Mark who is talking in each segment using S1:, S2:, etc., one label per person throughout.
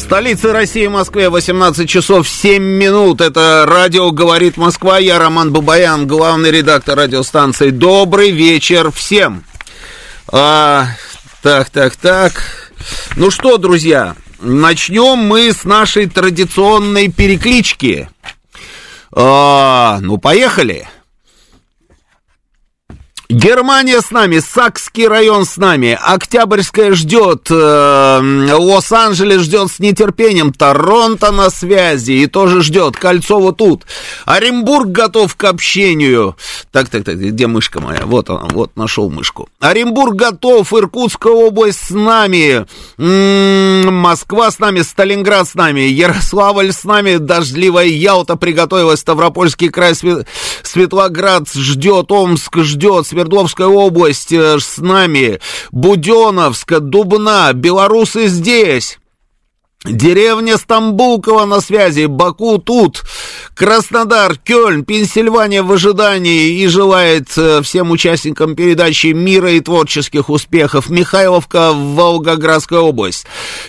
S1: В столице России, Москве, 18 часов 7 минут. Это радио «Говорит Москва». Я Роман Бабаян, главный редактор радиостанции. Добрый вечер всем. А, так, так, так. Ну что, друзья, начнем мы с нашей традиционной переклички. А, ну, поехали. Германия с нами, Сакский район с нами, Октябрьская ждет, э, Лос-Анджелес ждет с нетерпением, Торонто на связи и тоже ждет, Кольцово тут, Оренбург готов к общению. Так, так, так, где мышка моя? Вот она, вот нашел мышку. Оренбург готов, Иркутская область с нами, м-м, Москва с нами, Сталинград с нами, Ярославль с нами, дождливая Ялта приготовилась, Ставропольский край, Светлоград ждет, Омск ждет, Свердловская область э, с нами, Буденовск, Дубна, белорусы здесь. Деревня Стамбулкова на связи, Баку тут, Краснодар, Кёльн, Пенсильвания в ожидании и желает э, всем участникам передачи мира и творческих успехов. Михайловка, Волгоградская область.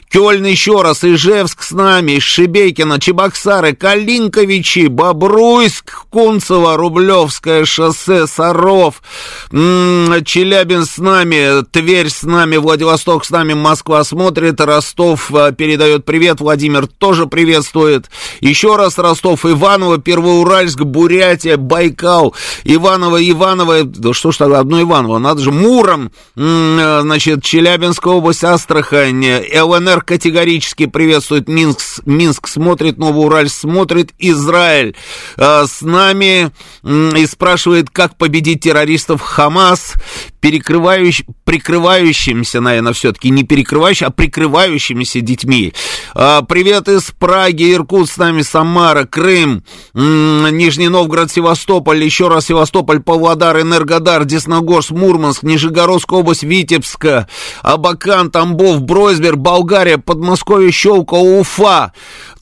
S1: Кёльн еще раз, Ижевск с нами, Шебекино, Чебоксары, Калинковичи, Бобруйск, Кунцево, Рублевское шоссе, Саров, Челябинск с нами, Тверь с нами, Владивосток с нами, Москва смотрит, Ростов э, передает передает привет, Владимир тоже приветствует. Еще раз Ростов, Иваново, Первоуральск, Бурятия, Байкал, Иваново, Иваново, да что ж тогда одно Иваново, надо же, Муром, значит, Челябинская область, Астрахань, ЛНР категорически приветствует, Минск, Минск смотрит, Новоуральск смотрит, Израиль э, с нами и спрашивает, как победить террористов Хамас, перекрывающим, прикрывающимся, наверное, все-таки не перекрывающим, а прикрывающимися детьми. А, привет из Праги, Иркутск с нами, Самара, Крым, Нижний Новгород, Севастополь, еще раз Севастополь, Павлодар, Энергодар, Десногорск, Мурманск, Нижегородская область, Витебска, Абакан, Тамбов, Бройсбер, Болгария, Подмосковье, Щелка, Уфа,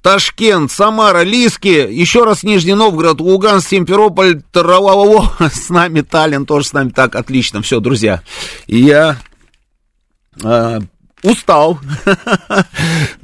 S1: Ташкент, Самара, Лиски, еще раз Нижний Новгород, Луганск, Симферополь, Таралалало, с нами Таллин, тоже с нами так, отлично, все, друзья. Я а, Устал.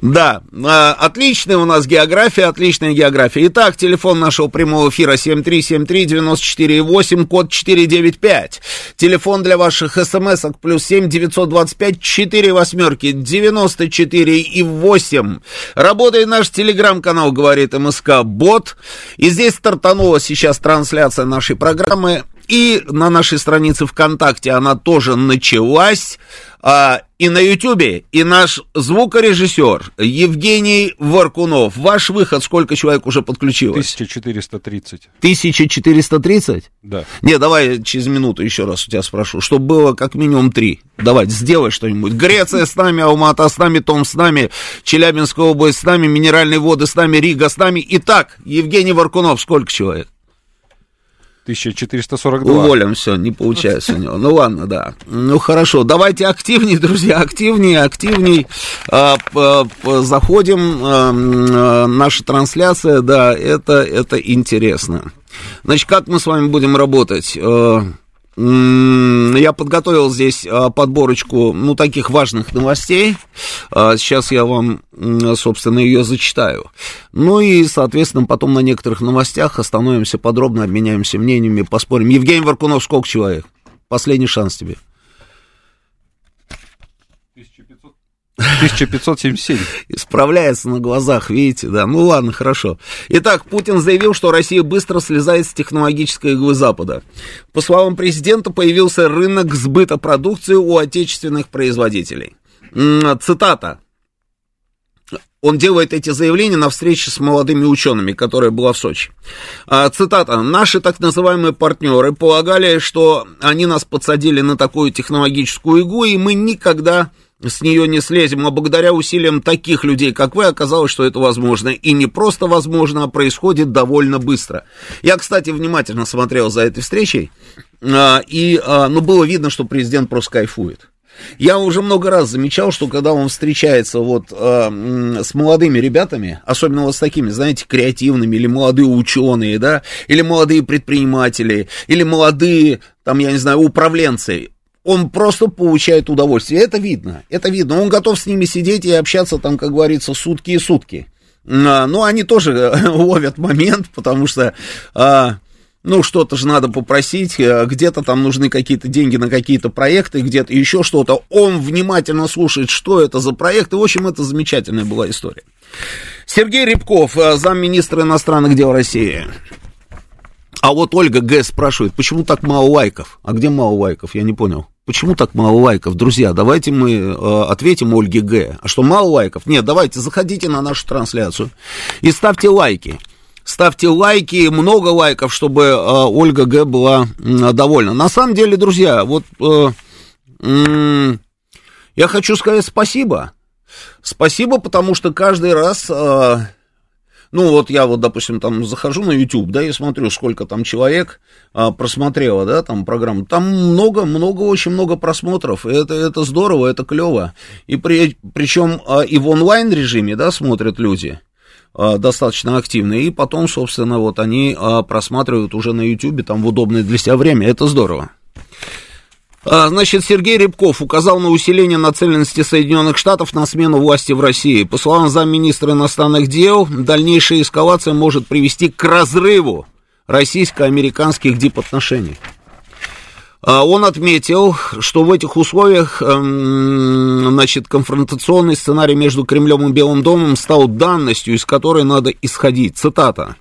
S1: да, а, отличная у нас география, отличная география. Итак, телефон нашего прямого эфира 7373948, код 495. Телефон для ваших смс-ок плюс 7 925 4 восьмерки 94 и 8. Работает наш телеграм-канал, говорит МСК Бот. И здесь стартанула сейчас трансляция нашей программы. И на нашей странице ВКонтакте она тоже началась. А, и на Ютубе, и наш звукорежиссер Евгений Варкунов. Ваш выход, сколько человек уже подключилось?
S2: 1430.
S1: 1430?
S2: Да.
S1: Не, давай через минуту еще раз у тебя спрошу, чтобы было как минимум три. Давай, сделай что-нибудь. Греция с нами, Алмата с нами, Том с нами, Челябинская область с нами, Минеральные воды с нами, Рига с нами. Итак, Евгений Варкунов, сколько человек?
S2: 1442.
S1: Уволим, все, не получается у него. Ну ладно, да. Ну хорошо, давайте активнее, друзья, активнее, активнее. А, заходим, а, а, наша трансляция, да, это, это интересно. Значит, как мы с вами будем работать? Я подготовил здесь а, подборочку, ну, таких важных новостей. А, сейчас я вам, собственно, ее зачитаю. Ну и, соответственно, потом на некоторых новостях остановимся подробно, обменяемся мнениями, поспорим. Евгений Варкунов, сколько человек? Последний шанс тебе.
S2: 1577.
S1: Исправляется на глазах, видите, да. Ну ладно, хорошо. Итак, Путин заявил, что Россия быстро слезает с технологической иглы Запада. По словам президента, появился рынок сбыта продукции у отечественных производителей. Цитата. Он делает эти заявления на встрече с молодыми учеными, которая была в Сочи. А, цитата. «Наши так называемые партнеры полагали, что они нас подсадили на такую технологическую иглу, и мы никогда с нее не слезем, а благодаря усилиям таких людей, как вы, оказалось, что это возможно. И не просто возможно, а происходит довольно быстро. Я, кстати, внимательно смотрел за этой встречей, а, и, а, ну, было видно, что президент просто кайфует. Я уже много раз замечал, что когда он встречается вот э, с молодыми ребятами, особенно вот с такими, знаете, креативными, или молодые ученые, да, или молодые предприниматели, или молодые, там, я не знаю, управленцы, он просто получает удовольствие. Это видно, это видно. Он готов с ними сидеть и общаться там, как говорится, сутки и сутки. А, но они тоже ловят момент, потому что а, ну, что-то же надо попросить, э, где-то там нужны какие-то деньги на какие-то проекты, где-то еще что-то. Он внимательно слушает, что это за проект, и, в общем, это замечательная была история. Сергей Рябков, э, замминистра иностранных дел России. А вот Ольга Г. спрашивает, почему так мало лайков? А где мало лайков? Я не понял. Почему так мало лайков? Друзья, давайте мы э, ответим Ольге Г. А что, мало лайков? Нет, давайте, заходите на нашу трансляцию и ставьте лайки. Ставьте лайки, много лайков, чтобы э, Ольга Г. была э, довольна. На самом деле, друзья, вот э, э, я хочу сказать спасибо. Спасибо, потому что каждый раз... Э, ну, вот я вот, допустим, там захожу на YouTube, да, и смотрю, сколько там человек а, просмотрело, да, там программу. Там много, много, очень много просмотров. Это, это здорово, это клево. И при, причем а, и в онлайн режиме, да, смотрят люди. А, достаточно активные, и потом, собственно, вот они а, просматривают уже на YouTube, там в удобное для себя время, это здорово. А, значит, Сергей Рябков указал на усиление нацеленности Соединенных Штатов на смену власти в России. По словам замминистра иностранных дел, дальнейшая эскалация может привести к разрыву российско-американских дипотношений. А, он отметил, что в этих условиях эм, значит, конфронтационный сценарий между Кремлем и Белым домом стал данностью, из которой надо исходить. Цитата.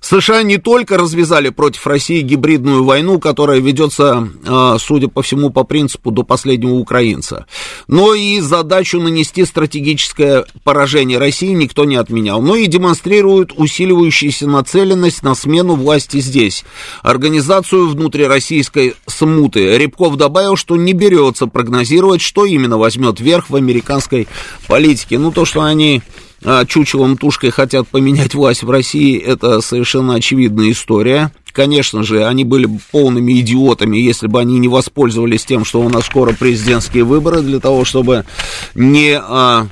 S1: США не только развязали против России гибридную войну, которая ведется, а, судя по всему, по принципу до последнего украинца, но и задачу нанести стратегическое поражение России никто не отменял, но и демонстрируют усиливающуюся нацеленность на смену власти здесь, организацию внутрироссийской смуты. Рябков добавил, что не берется прогнозировать, что именно возьмет верх в американской политике. Ну, то, что они чучелом тушкой хотят поменять власть в России, это совершенно очевидная история. Конечно же, они были полными идиотами, если бы они не воспользовались тем, что у нас скоро президентские выборы, для того, чтобы не а,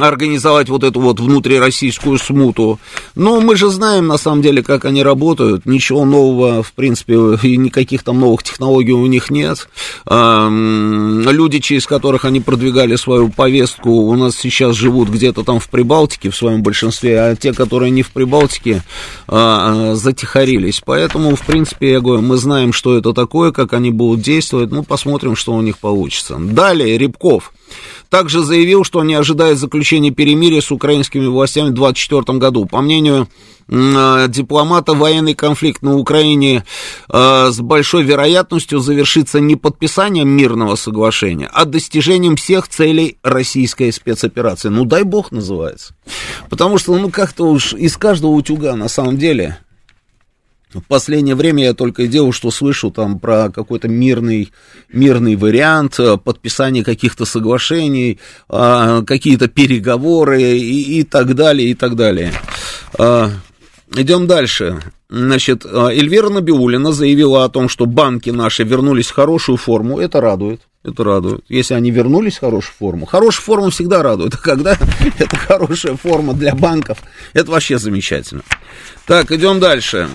S1: организовать вот эту вот внутрироссийскую смуту. Но мы же знаем, на самом деле, как они работают. Ничего нового, в принципе, и никаких там новых технологий у них нет. Люди, через которых они продвигали свою повестку, у нас сейчас живут где-то там в Прибалтике в своем большинстве, а те, которые не в Прибалтике, а, затихарились. Поэтому, в принципе, я говорю, мы знаем, что это такое, как они будут действовать. Ну, посмотрим, что у них получится. Далее, Рябков также заявил, что не ожидает заключения перемирия с украинскими властями в 2024 году. По мнению э, дипломата, военный конфликт на Украине э, с большой вероятностью завершится не подписанием мирного соглашения, а достижением всех целей российской спецоперации. Ну, дай бог называется. Потому что, ну, как-то уж из каждого утюга, на самом деле, в последнее время я только и делаю, что слышу там про какой-то мирный, мирный вариант, э, подписание каких-то соглашений, а, какие-то переговоры и, и так далее, и так далее. Идем дальше. Значит, а, Эльвира Набиулина заявила о том, что банки наши вернулись в хорошую форму. Это радует. Это радует. Если они вернулись в хорошую форму. Хорошая форма всегда радует. А когда это хорошая форма для банков, это вообще замечательно. Так, идем дальше.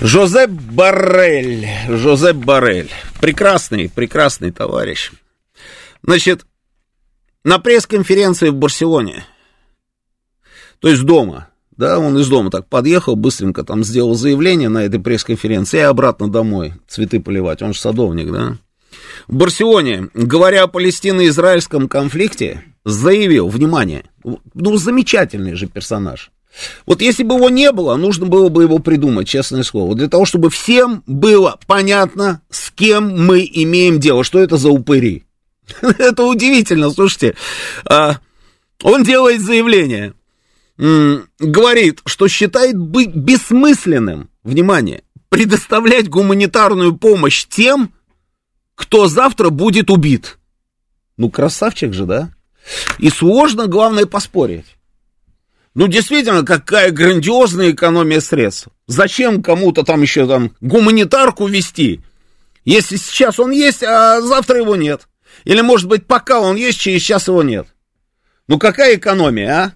S1: Жозеп Баррель. Жозеп Баррель. Прекрасный, прекрасный товарищ. Значит, на пресс-конференции в Барселоне, то есть дома, да, он из дома так подъехал, быстренько там сделал заявление на этой пресс-конференции и обратно домой цветы поливать, он же садовник, да. В Барселоне, говоря о палестино-израильском конфликте, заявил, внимание, ну, замечательный же персонаж. Вот если бы его не было, нужно было бы его придумать, честное слово, для того, чтобы всем было понятно, с кем мы имеем дело, что это за упыри. Это удивительно, слушайте. А, он делает заявление, говорит, что считает быть бессмысленным, внимание, предоставлять гуманитарную помощь тем, кто завтра будет убит. Ну, красавчик же, да? И сложно, главное, поспорить. Ну, действительно, какая грандиозная экономия средств. Зачем кому-то там еще там гуманитарку вести, если сейчас он есть, а завтра его нет? Или, может быть, пока он есть, через час его нет? Ну, какая экономия, а?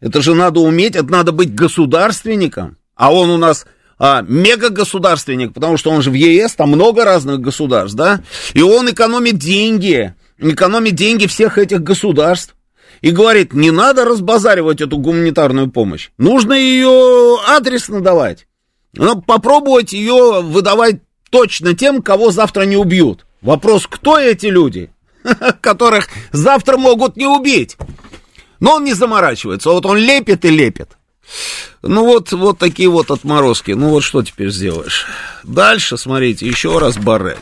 S1: Это же надо уметь, это надо быть государственником. А он у нас а, мега-государственник, потому что он же в ЕС, там много разных государств, да? И он экономит деньги, экономит деньги всех этих государств. И говорит, не надо разбазаривать эту гуманитарную помощь. Нужно ее адресно давать. Но попробовать ее выдавать точно тем, кого завтра не убьют. Вопрос, кто эти люди, которых завтра могут не убить? Но он не заморачивается, вот он лепит и лепит. Ну вот, вот такие вот отморозки. Ну вот что теперь сделаешь? Дальше, смотрите, еще раз Барель.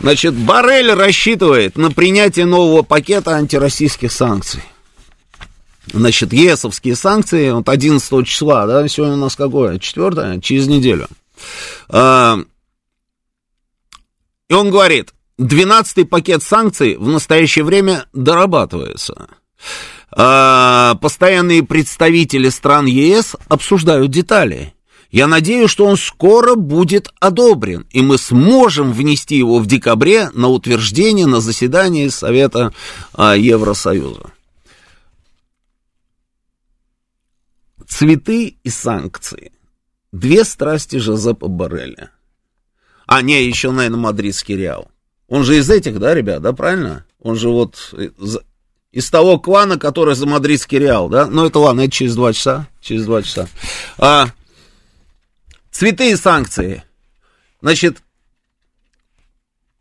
S1: Значит, Барель рассчитывает на принятие нового пакета антироссийских санкций. Значит, ЕСовские санкции, вот 11 числа, да, сегодня у нас какое? Четвертое? Через неделю. А, и он говорит, 12-й пакет санкций в настоящее время дорабатывается. А, постоянные представители стран ЕС обсуждают детали. Я надеюсь, что он скоро будет одобрен, и мы сможем внести его в декабре на утверждение на заседании Совета а, Евросоюза. Цветы и санкции. Две страсти Жозепа Барреля. А, не, еще, наверное, мадридский Реал. Он же из этих, да, ребят, да, правильно? Он же вот из того клана, который за мадридский Реал, да? Ну, это ладно, это через два часа, через два часа. А, цветы и санкции. Значит,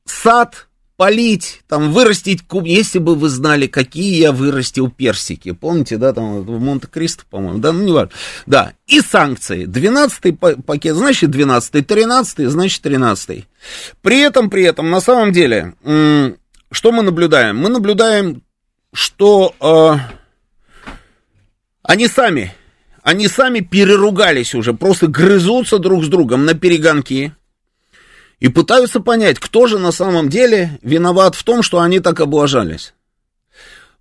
S1: сад полить, там, вырастить куб. Если бы вы знали, какие я вырастил персики. Помните, да, там, в Монте-Кристо, по-моему, да, ну, не важно. Да, и санкции. 12-й пакет, значит, 12-й, 13-й, значит, 13-й. При этом, при этом, на самом деле, что мы наблюдаем? Мы наблюдаем, что э, они сами, они сами переругались уже, просто грызутся друг с другом на перегонки и пытаются понять, кто же на самом деле виноват в том, что они так облажались.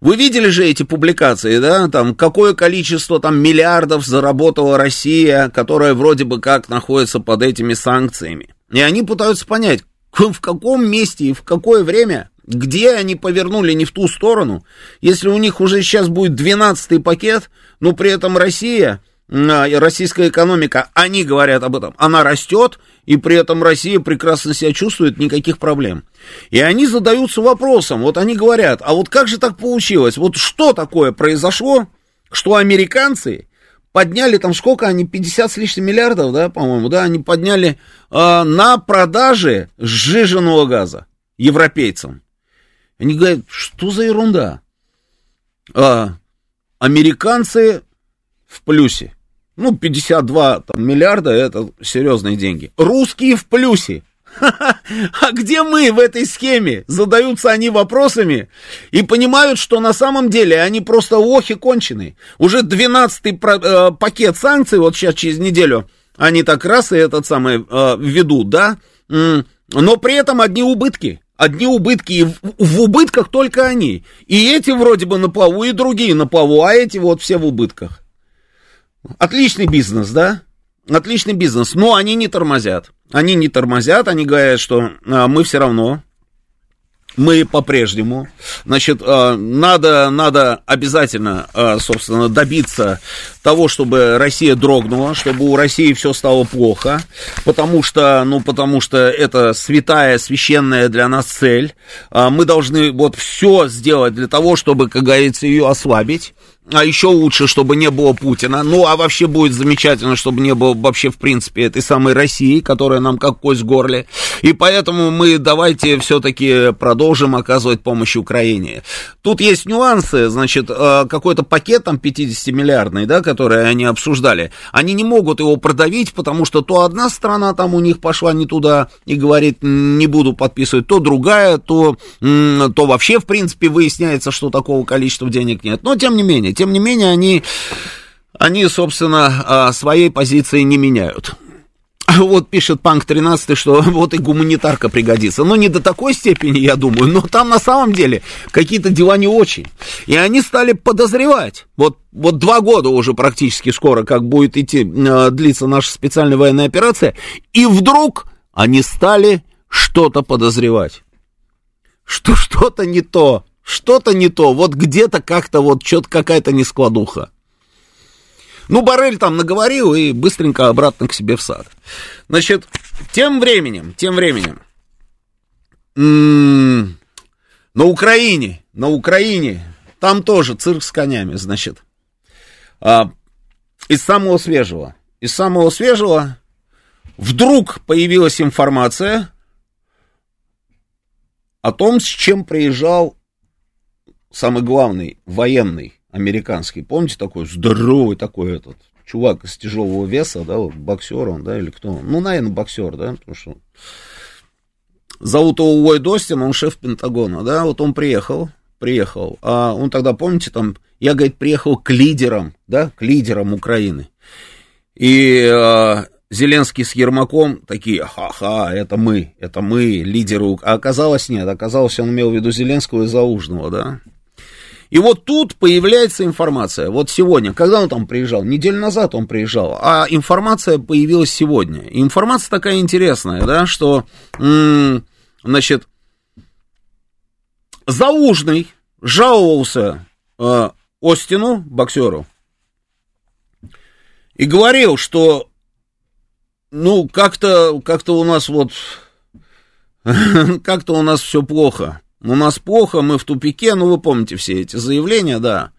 S1: Вы видели же эти публикации, да, там, какое количество там миллиардов заработала Россия, которая вроде бы как находится под этими санкциями. И они пытаются понять, в каком месте и в какое время, где они повернули не в ту сторону, если у них уже сейчас будет 12-й пакет, но при этом Россия, а, российская экономика, они говорят об этом, она растет, и при этом Россия прекрасно себя чувствует, никаких проблем. И они задаются вопросом, вот они говорят, а вот как же так получилось, вот что такое произошло, что американцы подняли там сколько они, 50 с лишним миллиардов, да, по-моему, да, они подняли э, на продаже сжиженного газа европейцам. Они говорят, что за ерунда? А, американцы в плюсе. Ну, 52 там, миллиарда это серьезные деньги. Русские в плюсе. А где мы в этой схеме? Задаются они вопросами и понимают, что на самом деле они просто лохи конченые. Уже 12-й э, пакет санкций, вот сейчас через неделю, они так раз и этот самый э, ведут, да? Но при этом одни убытки. Одни убытки, и в, в убытках только они. И эти вроде бы на плаву, и другие на плаву, а эти вот все в убытках. Отличный бизнес, да? Отличный бизнес, но они не тормозят. Они не тормозят, они говорят, что а, мы все равно, мы по-прежнему, значит, а, надо, надо обязательно, а, собственно, добиться того, чтобы Россия дрогнула, чтобы у России все стало плохо, потому что, ну, потому что это святая, священная для нас цель. А, мы должны вот все сделать для того, чтобы, как говорится, ее ослабить а еще лучше, чтобы не было Путина. Ну, а вообще будет замечательно, чтобы не было вообще, в принципе, этой самой России, которая нам как кость в горле. И поэтому мы давайте все-таки продолжим оказывать помощь Украине. Тут есть нюансы, значит, э, какой-то пакет там 50-миллиардный, да, который они обсуждали. Они не могут его продавить, потому что то одна страна там у них пошла не туда и говорит, не буду подписывать, то другая, то, то вообще, в принципе, выясняется, что такого количества денег нет. Но, тем не менее, тем не менее, они, они собственно, а, своей позиции не меняют. Вот пишет Панк 13, что вот и гуманитарка пригодится. Но не до такой степени, я думаю, но там на самом деле какие-то дела не очень. И они стали подозревать. Вот, вот два года уже практически скоро, как будет идти, э, длиться наша специальная военная операция. И вдруг они стали что-то подозревать. Что что-то не то. Что-то не то. Вот где-то как-то вот что-то какая-то нескладуха. Ну, Барель там наговорил и быстренько обратно к себе в сад. Значит, тем временем, тем временем, м-м, на Украине, на Украине, там тоже цирк с конями, значит, а, из самого свежего, из самого свежего вдруг появилась информация о том, с чем приезжал самый главный военный американский, помните, такой здоровый такой этот чувак из тяжелого веса, да, вот боксер он, да, или кто он? Ну, наверное, боксер, да, потому что зовут его Уайд Остин, он шеф Пентагона, да, вот он приехал, приехал, а он тогда, помните, там, я, говорит, приехал к лидерам, да, к лидерам Украины, и а, Зеленский с Ермаком такие, ха-ха, это мы, это мы, лидеры, а оказалось нет, оказалось, он имел в виду Зеленского и Заужного, да, и вот тут появляется информация. Вот сегодня, когда он там приезжал? Неделю назад он приезжал, а информация появилась сегодня. Информация такая интересная, да, что, значит, Заужный жаловался э, Остину, боксеру, и говорил, что, ну, как-то, как-то у нас вот, как-то у нас все плохо у нас плохо, мы в тупике, ну вы помните все эти заявления, да.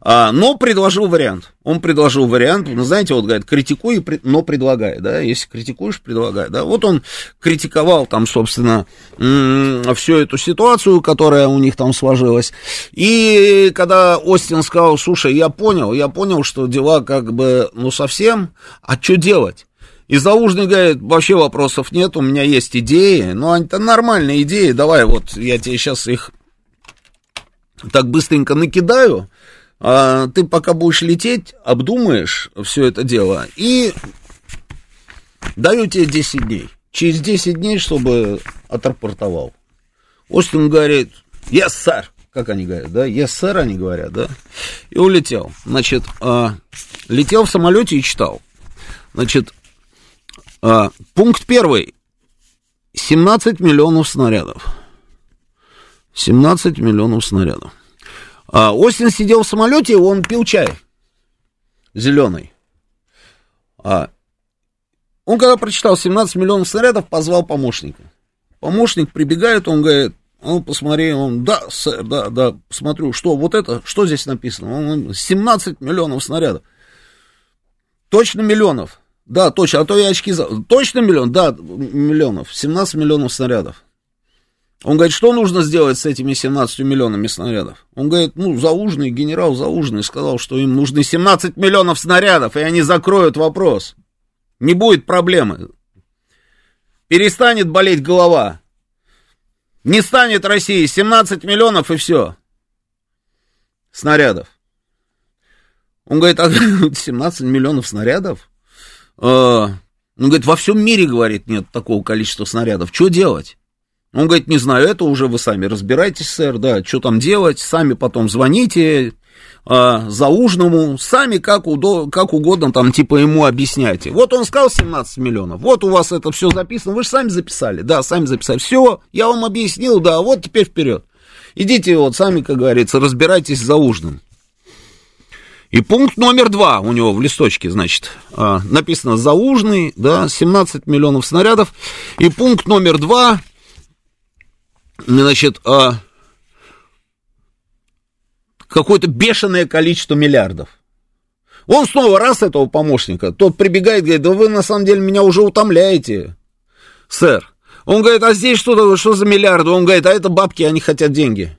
S1: А, но предложил вариант. Он предложил вариант, ну, знаете, вот говорит, критикуй, но предлагай, да, если критикуешь, предлагай, да. Вот он критиковал там, собственно, всю эту ситуацию, которая у них там сложилась. И когда Остин сказал, слушай, я понял, я понял, что дела как бы, ну, совсем, а что делать? И Заужный говорит, вообще вопросов нет, у меня есть идеи. Ну, это нормальные идеи, давай вот я тебе сейчас их так быстренько накидаю. А ты пока будешь лететь, обдумаешь все это дело и даю тебе 10 дней. Через 10 дней, чтобы отрапортовал. Остин говорит, yes, sir, как они говорят, да, yes, sir, они говорят, да, и улетел. Значит, а, летел в самолете и читал. Значит, а, пункт первый. 17 миллионов снарядов. 17 миллионов снарядов. А, Остин сидел в самолете, он пил чай. Зеленый. А, он когда прочитал 17 миллионов снарядов, позвал помощника. Помощник прибегает, он говорит, ну, посмотри, он, да, сэр, да, да, посмотрю, что, вот это, что здесь написано? Он, 17 миллионов снарядов. Точно миллионов. Да, точно, а то я очки... За... Точно миллион? Да, миллионов. 17 миллионов снарядов. Он говорит, что нужно сделать с этими 17 миллионами снарядов? Он говорит, ну, Заужный, генерал Заужный сказал, что им нужны 17 миллионов снарядов, и они закроют вопрос. Не будет проблемы. Перестанет болеть голова. Не станет России 17 миллионов и все. Снарядов. Он говорит, а 17 миллионов снарядов? Он говорит, во всем мире, говорит, нет такого количества снарядов. Что делать? Он говорит, не знаю, это уже вы сами разбирайтесь, сэр, да, что там делать, сами потом звоните э, заужному, сами как, удо, как угодно там типа ему объясняйте. Вот он сказал 17 миллионов, вот у вас это все записано, вы же сами записали, да, сами записали, все, я вам объяснил, да, вот теперь вперед. Идите вот сами, как говорится, разбирайтесь за ужином. И пункт номер два у него в листочке, значит, а, написано «Заужный», да, 17 миллионов снарядов. И пункт номер два, значит, а, какое-то бешеное количество миллиардов. Он снова раз этого помощника, тот прибегает, говорит, да вы на самом деле меня уже утомляете, сэр. Он говорит, а здесь что, что за миллиарды? Он говорит, а это бабки, они хотят деньги.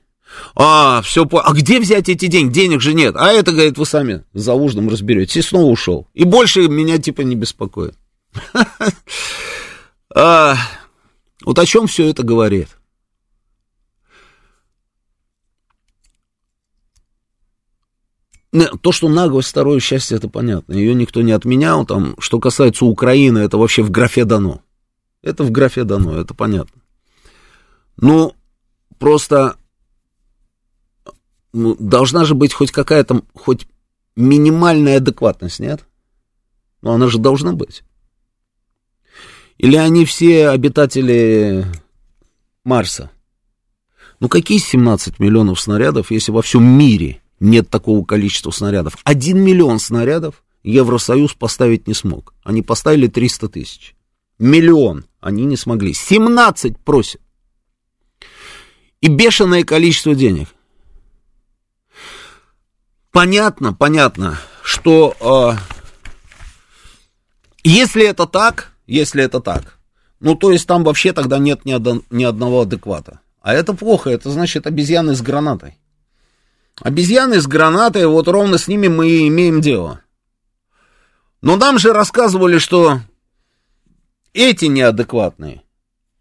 S1: А, все, а где взять эти деньги? Денег же нет. А это, говорит, вы сами за ужином разберетесь. И снова ушел. И больше меня, типа, не беспокоит. а, вот о чем все это говорит? То, что наглость второе счастье, это понятно. Ее никто не отменял. Там, что касается Украины, это вообще в графе дано. Это в графе дано, это понятно. Ну, просто ну, должна же быть хоть какая-то, хоть минимальная адекватность, нет? Ну, она же должна быть. Или они все обитатели Марса? Ну, какие 17 миллионов снарядов, если во всем мире нет такого количества снарядов? Один миллион снарядов Евросоюз поставить не смог. Они поставили 300 тысяч. Миллион они не смогли. 17 просят. И бешеное количество денег. Понятно, понятно, что э, если это так, если это так, ну то есть там вообще тогда нет ни, од- ни одного адеквата. А это плохо, это значит обезьяны с гранатой. Обезьяны с гранатой, вот ровно с ними мы и имеем дело. Но нам же рассказывали, что эти неадекватные.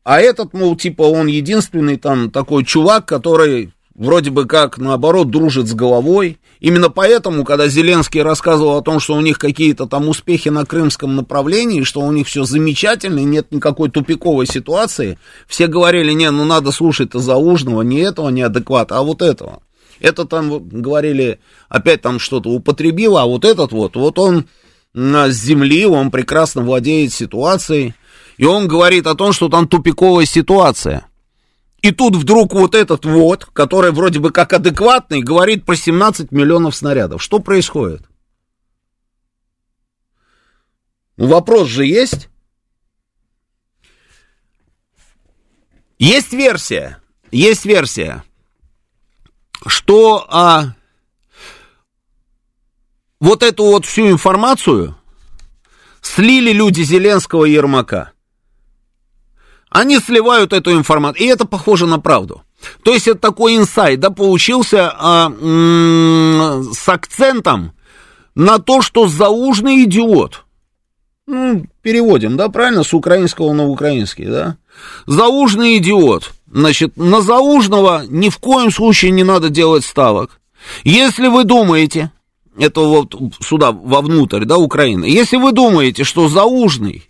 S1: А этот, мол, типа, он единственный там такой чувак, который вроде бы как, наоборот, дружит с головой. Именно поэтому, когда Зеленский рассказывал о том, что у них какие-то там успехи на крымском направлении, что у них все замечательно, нет никакой тупиковой ситуации, все говорили, не, ну надо слушать-то Заужного, не этого неадеквата, а вот этого. Это там вот, говорили, опять там что-то употребил, а вот этот вот, вот он с земли, он прекрасно владеет ситуацией, и он говорит о том, что там тупиковая ситуация. И тут вдруг вот этот вот, который вроде бы как адекватный, говорит про 17 миллионов снарядов. Что происходит? Ну, вопрос же есть. Есть версия, есть версия, что а, вот эту вот всю информацию слили люди Зеленского и Ермака. Они сливают эту информацию, и это похоже на правду. То есть это такой инсайт, да, получился м- с акцентом на то, что заужный идиот. Ну, переводим, да, правильно, с украинского на украинский, да. Заужный идиот. Значит, на заужного ни в коем случае не надо делать ставок. Если вы думаете, это вот сюда, вовнутрь, да, Украины, если вы думаете, что заужный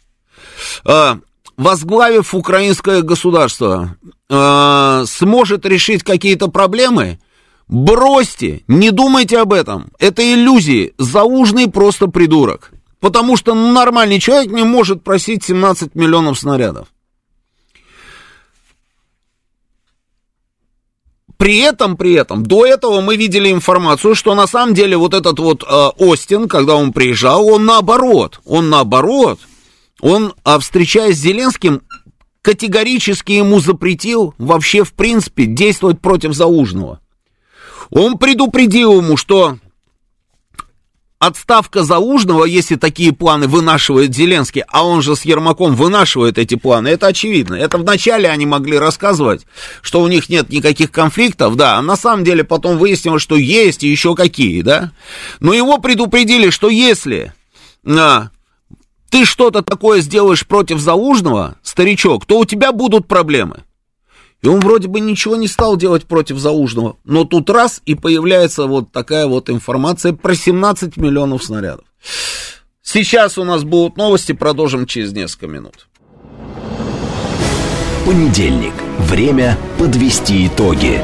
S1: э, возглавив украинское государство, э, сможет решить какие-то проблемы, бросьте, не думайте об этом. Это иллюзии. Заужный просто придурок. Потому что нормальный человек не может просить 17 миллионов снарядов. При этом, при этом, до этого мы видели информацию, что на самом деле вот этот вот э, Остин, когда он приезжал, он наоборот, он наоборот, он, а, встречаясь с Зеленским, категорически ему запретил вообще, в принципе, действовать против Заужного. Он предупредил ему, что отставка Заужного, если такие планы вынашивает Зеленский, а он же с Ермаком вынашивает эти планы, это очевидно. Это вначале они могли рассказывать, что у них нет никаких конфликтов, да, а на самом деле потом выяснилось, что есть и еще какие, да. Но его предупредили, что если а, ты что-то такое сделаешь против Заужного, старичок, то у тебя будут проблемы. И он вроде бы ничего не стал делать против Заужного, но тут раз и появляется вот такая вот информация про 17 миллионов снарядов. Сейчас у нас будут новости, продолжим через несколько минут.
S3: Понедельник. Время подвести итоги.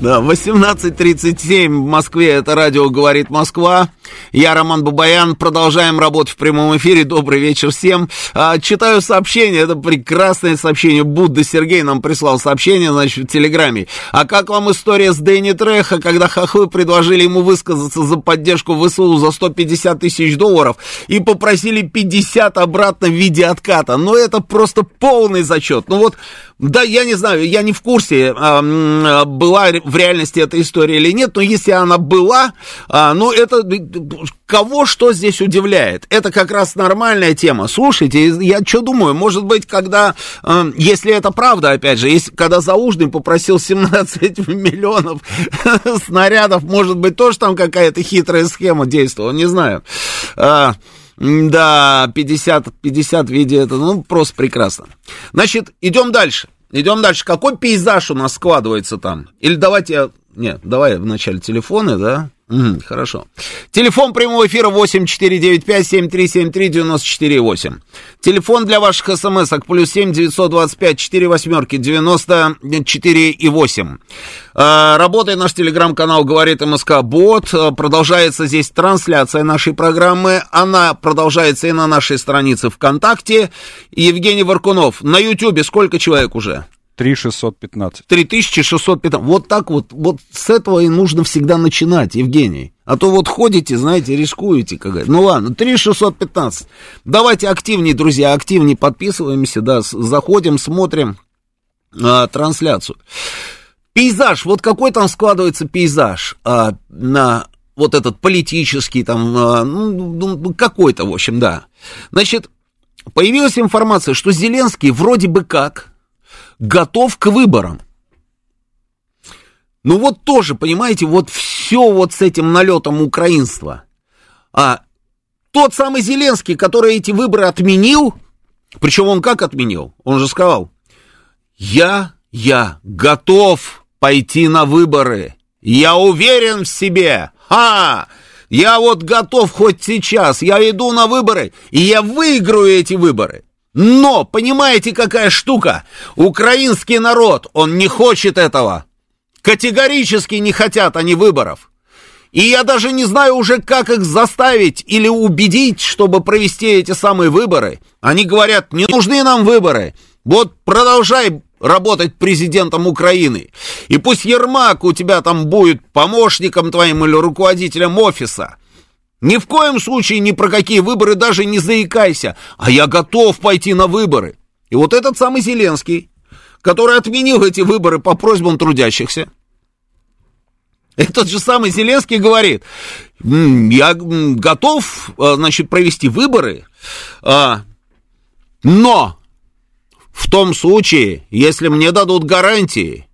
S1: Да, 18.37 в Москве, это радио «Говорит Москва». Я Роман Бабаян, продолжаем работать в прямом эфире. Добрый вечер всем. А, читаю сообщение, это прекрасное сообщение. Будда Сергей нам прислал сообщение, значит, в Телеграме. А как вам история с Дэнни Треха, когда хохлы предложили ему высказаться за поддержку ВСУ за 150 тысяч долларов и попросили 50 обратно в виде отката? Ну, это просто полный зачет. Ну вот, да, я не знаю, я не в курсе, а, была в реальности эта история или нет, но если она была, а, ну, это кого что здесь удивляет? Это как раз нормальная тема. Слушайте, я что думаю, может быть, когда, э, если это правда, опять же, если, когда Заужный попросил 17 миллионов снарядов, может быть, тоже там какая-то хитрая схема действовала, не знаю. А, да, 50, 50 в виде это, ну, просто прекрасно. Значит, идем дальше. Идем дальше. Какой пейзаж у нас складывается там? Или давайте я... Нет, давай вначале телефоны, да? Угу, хорошо. Телефон прямого эфира 8495-7373-94-8. Телефон для ваших смс-ок плюс 7 925 4 восьмерки 94 и 8. А, работает наш телеграм-канал «Говорит МСК Бот». А, продолжается здесь трансляция нашей программы. Она продолжается и на нашей странице ВКонтакте. Евгений Варкунов. На Ютьюбе сколько человек уже?
S2: 3615.
S1: 3615. Вот так вот, вот с этого и нужно всегда начинать, Евгений. А то вот ходите, знаете, рискуете. Как ну ладно, 3615. Давайте активнее, друзья, активнее подписываемся, да, заходим, смотрим а, трансляцию. Пейзаж, вот какой там складывается пейзаж а, на вот этот политический, там, а, ну, ну, ну какой-то, в общем, да. Значит, появилась информация, что Зеленский вроде бы как готов к выборам. Ну вот тоже, понимаете, вот все вот с этим налетом украинства. А тот самый Зеленский, который эти выборы отменил, причем он как отменил? Он же сказал, я, я готов пойти на выборы. Я уверен в себе. Ха! Я вот готов хоть сейчас. Я иду на выборы, и я выиграю эти выборы. Но, понимаете, какая штука? Украинский народ, он не хочет этого. Категорически не хотят они выборов. И я даже не знаю уже, как их заставить или убедить, чтобы провести эти самые выборы. Они говорят, не нужны нам выборы. Вот продолжай работать президентом Украины. И пусть Ермак у тебя там будет помощником твоим или руководителем офиса. Ни в коем случае ни про какие выборы даже не заикайся, а я готов пойти на выборы. И вот этот самый Зеленский, который отменил эти выборы по просьбам трудящихся, этот же самый Зеленский говорит, я готов, а, значит, провести выборы, а, но в том случае, если мне дадут гарантии,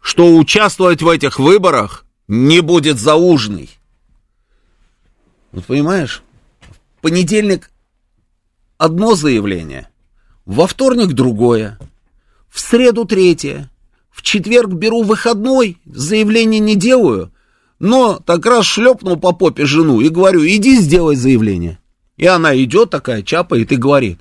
S1: что участвовать в этих выборах не будет заужный. Вот понимаешь, в понедельник одно заявление, во вторник другое, в среду третье, в четверг беру выходной, заявление не делаю, но так раз шлепнул по попе жену и говорю, иди сделай заявление. И она идет такая, чапает и говорит,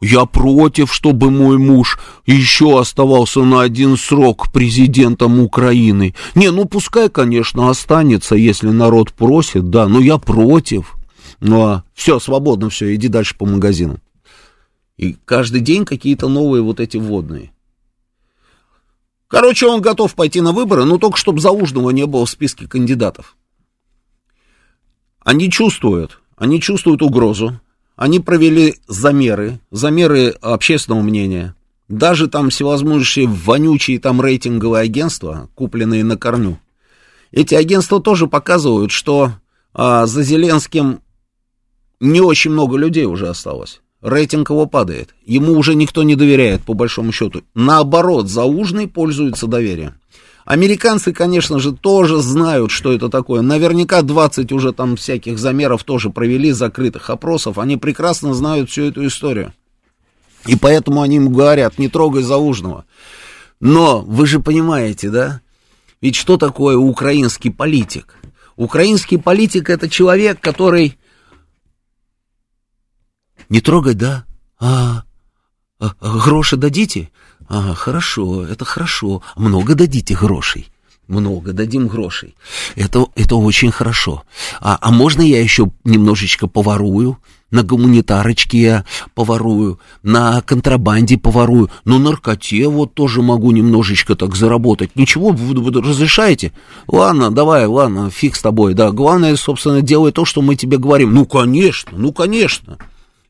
S1: я против, чтобы мой муж еще оставался на один срок президентом Украины. Не, ну пускай, конечно, останется, если народ просит, да, но я против. Ну а все, свободно, все, иди дальше по магазинам. И каждый день какие-то новые вот эти вводные. Короче, он готов пойти на выборы, но только чтобы Заужного не было в списке кандидатов. Они чувствуют, они чувствуют угрозу, они провели замеры, замеры общественного мнения. Даже там всевозможные вонючие там рейтинговые агентства, купленные на корню. Эти агентства тоже показывают, что а, за Зеленским не очень много людей уже осталось. Рейтинг его падает. Ему уже никто не доверяет, по большому счету. Наоборот, Заужный пользуется доверием. Американцы, конечно же, тоже знают, что это такое. Наверняка 20 уже там всяких замеров тоже провели, закрытых опросов. Они прекрасно знают всю эту историю. И поэтому они ему говорят, не трогай Заужного. Но вы же понимаете, да? Ведь что такое украинский политик? Украинский политик это человек, который... Не трогай, да? А, а, а гроши дадите? А, хорошо, это хорошо. Много дадите грошей? Много дадим грошей. Это, это очень хорошо. А, а можно я еще немножечко поворую? На гуманитарочке я поворую, на контрабанде поворую, на наркоте вот тоже могу немножечко так заработать. Ничего, вы, вы разрешаете? Ладно, давай, ладно, фиг с тобой, да. Главное, собственно, делай то, что мы тебе говорим. Ну, конечно, ну, конечно.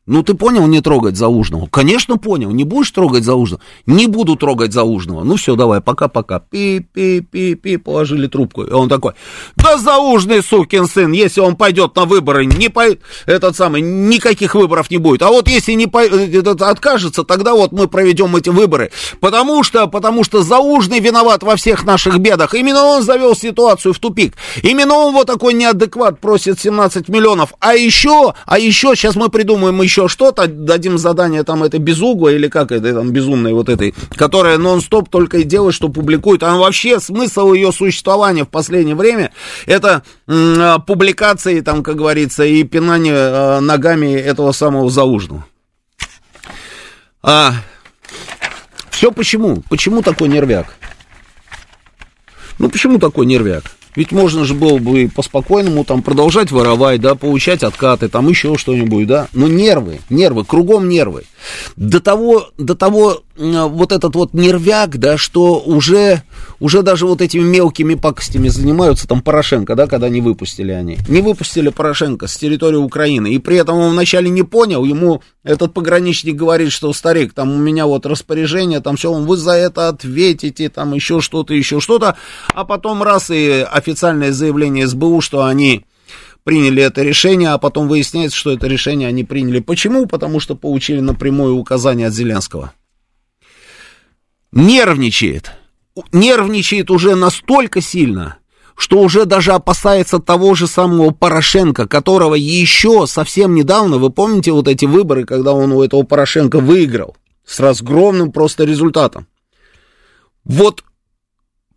S1: Ну, ты понял, не трогать Заужного? Конечно, понял. Не будешь трогать Заужного? Не буду трогать Заужного. Ну, все, давай, пока-пока. Пи-пи-пи-пи, положили трубку. И он такой, да Заужный сукин сын, если он пойдет на выборы, не по... этот самый, никаких выборов не будет. А вот если не по... этот откажется, тогда вот мы проведем эти выборы. Потому что, потому что Заужный виноват во всех наших бедах. Именно он завел ситуацию в тупик. Именно он вот такой неадекват просит 17 миллионов. А еще, а еще, сейчас мы придумаем еще еще что-то, дадим задание там этой безугла или как это там безумной вот этой, которая нон-стоп только и делает, что публикует. А вообще смысл ее существования в последнее время это м- публикации там, как говорится, и пинание э, ногами этого самого заужного. А, все почему? Почему такой нервяк? Ну, почему такой нервяк? Ведь можно же было бы по-спокойному там продолжать воровать, да, получать откаты, там еще что-нибудь, да. Но нервы, нервы, кругом нервы. До того, до того вот этот вот нервяк, да, что уже, уже даже вот этими мелкими пакостями занимаются там Порошенко, да, когда не выпустили они. Не выпустили Порошенко с территории Украины. И при этом он вначале не понял, ему этот пограничник говорит, что старик, там у меня вот распоряжение, там все, вы за это ответите, там еще что-то, еще что-то. А потом раз и официальное заявление СБУ, что они приняли это решение, а потом выясняется, что это решение они приняли. Почему? Потому что получили напрямую указание от Зеленского. Нервничает. Нервничает уже настолько сильно, что уже даже опасается того же самого Порошенко, которого еще совсем недавно, вы помните вот эти выборы, когда он у этого Порошенко выиграл с разгромным просто результатом. Вот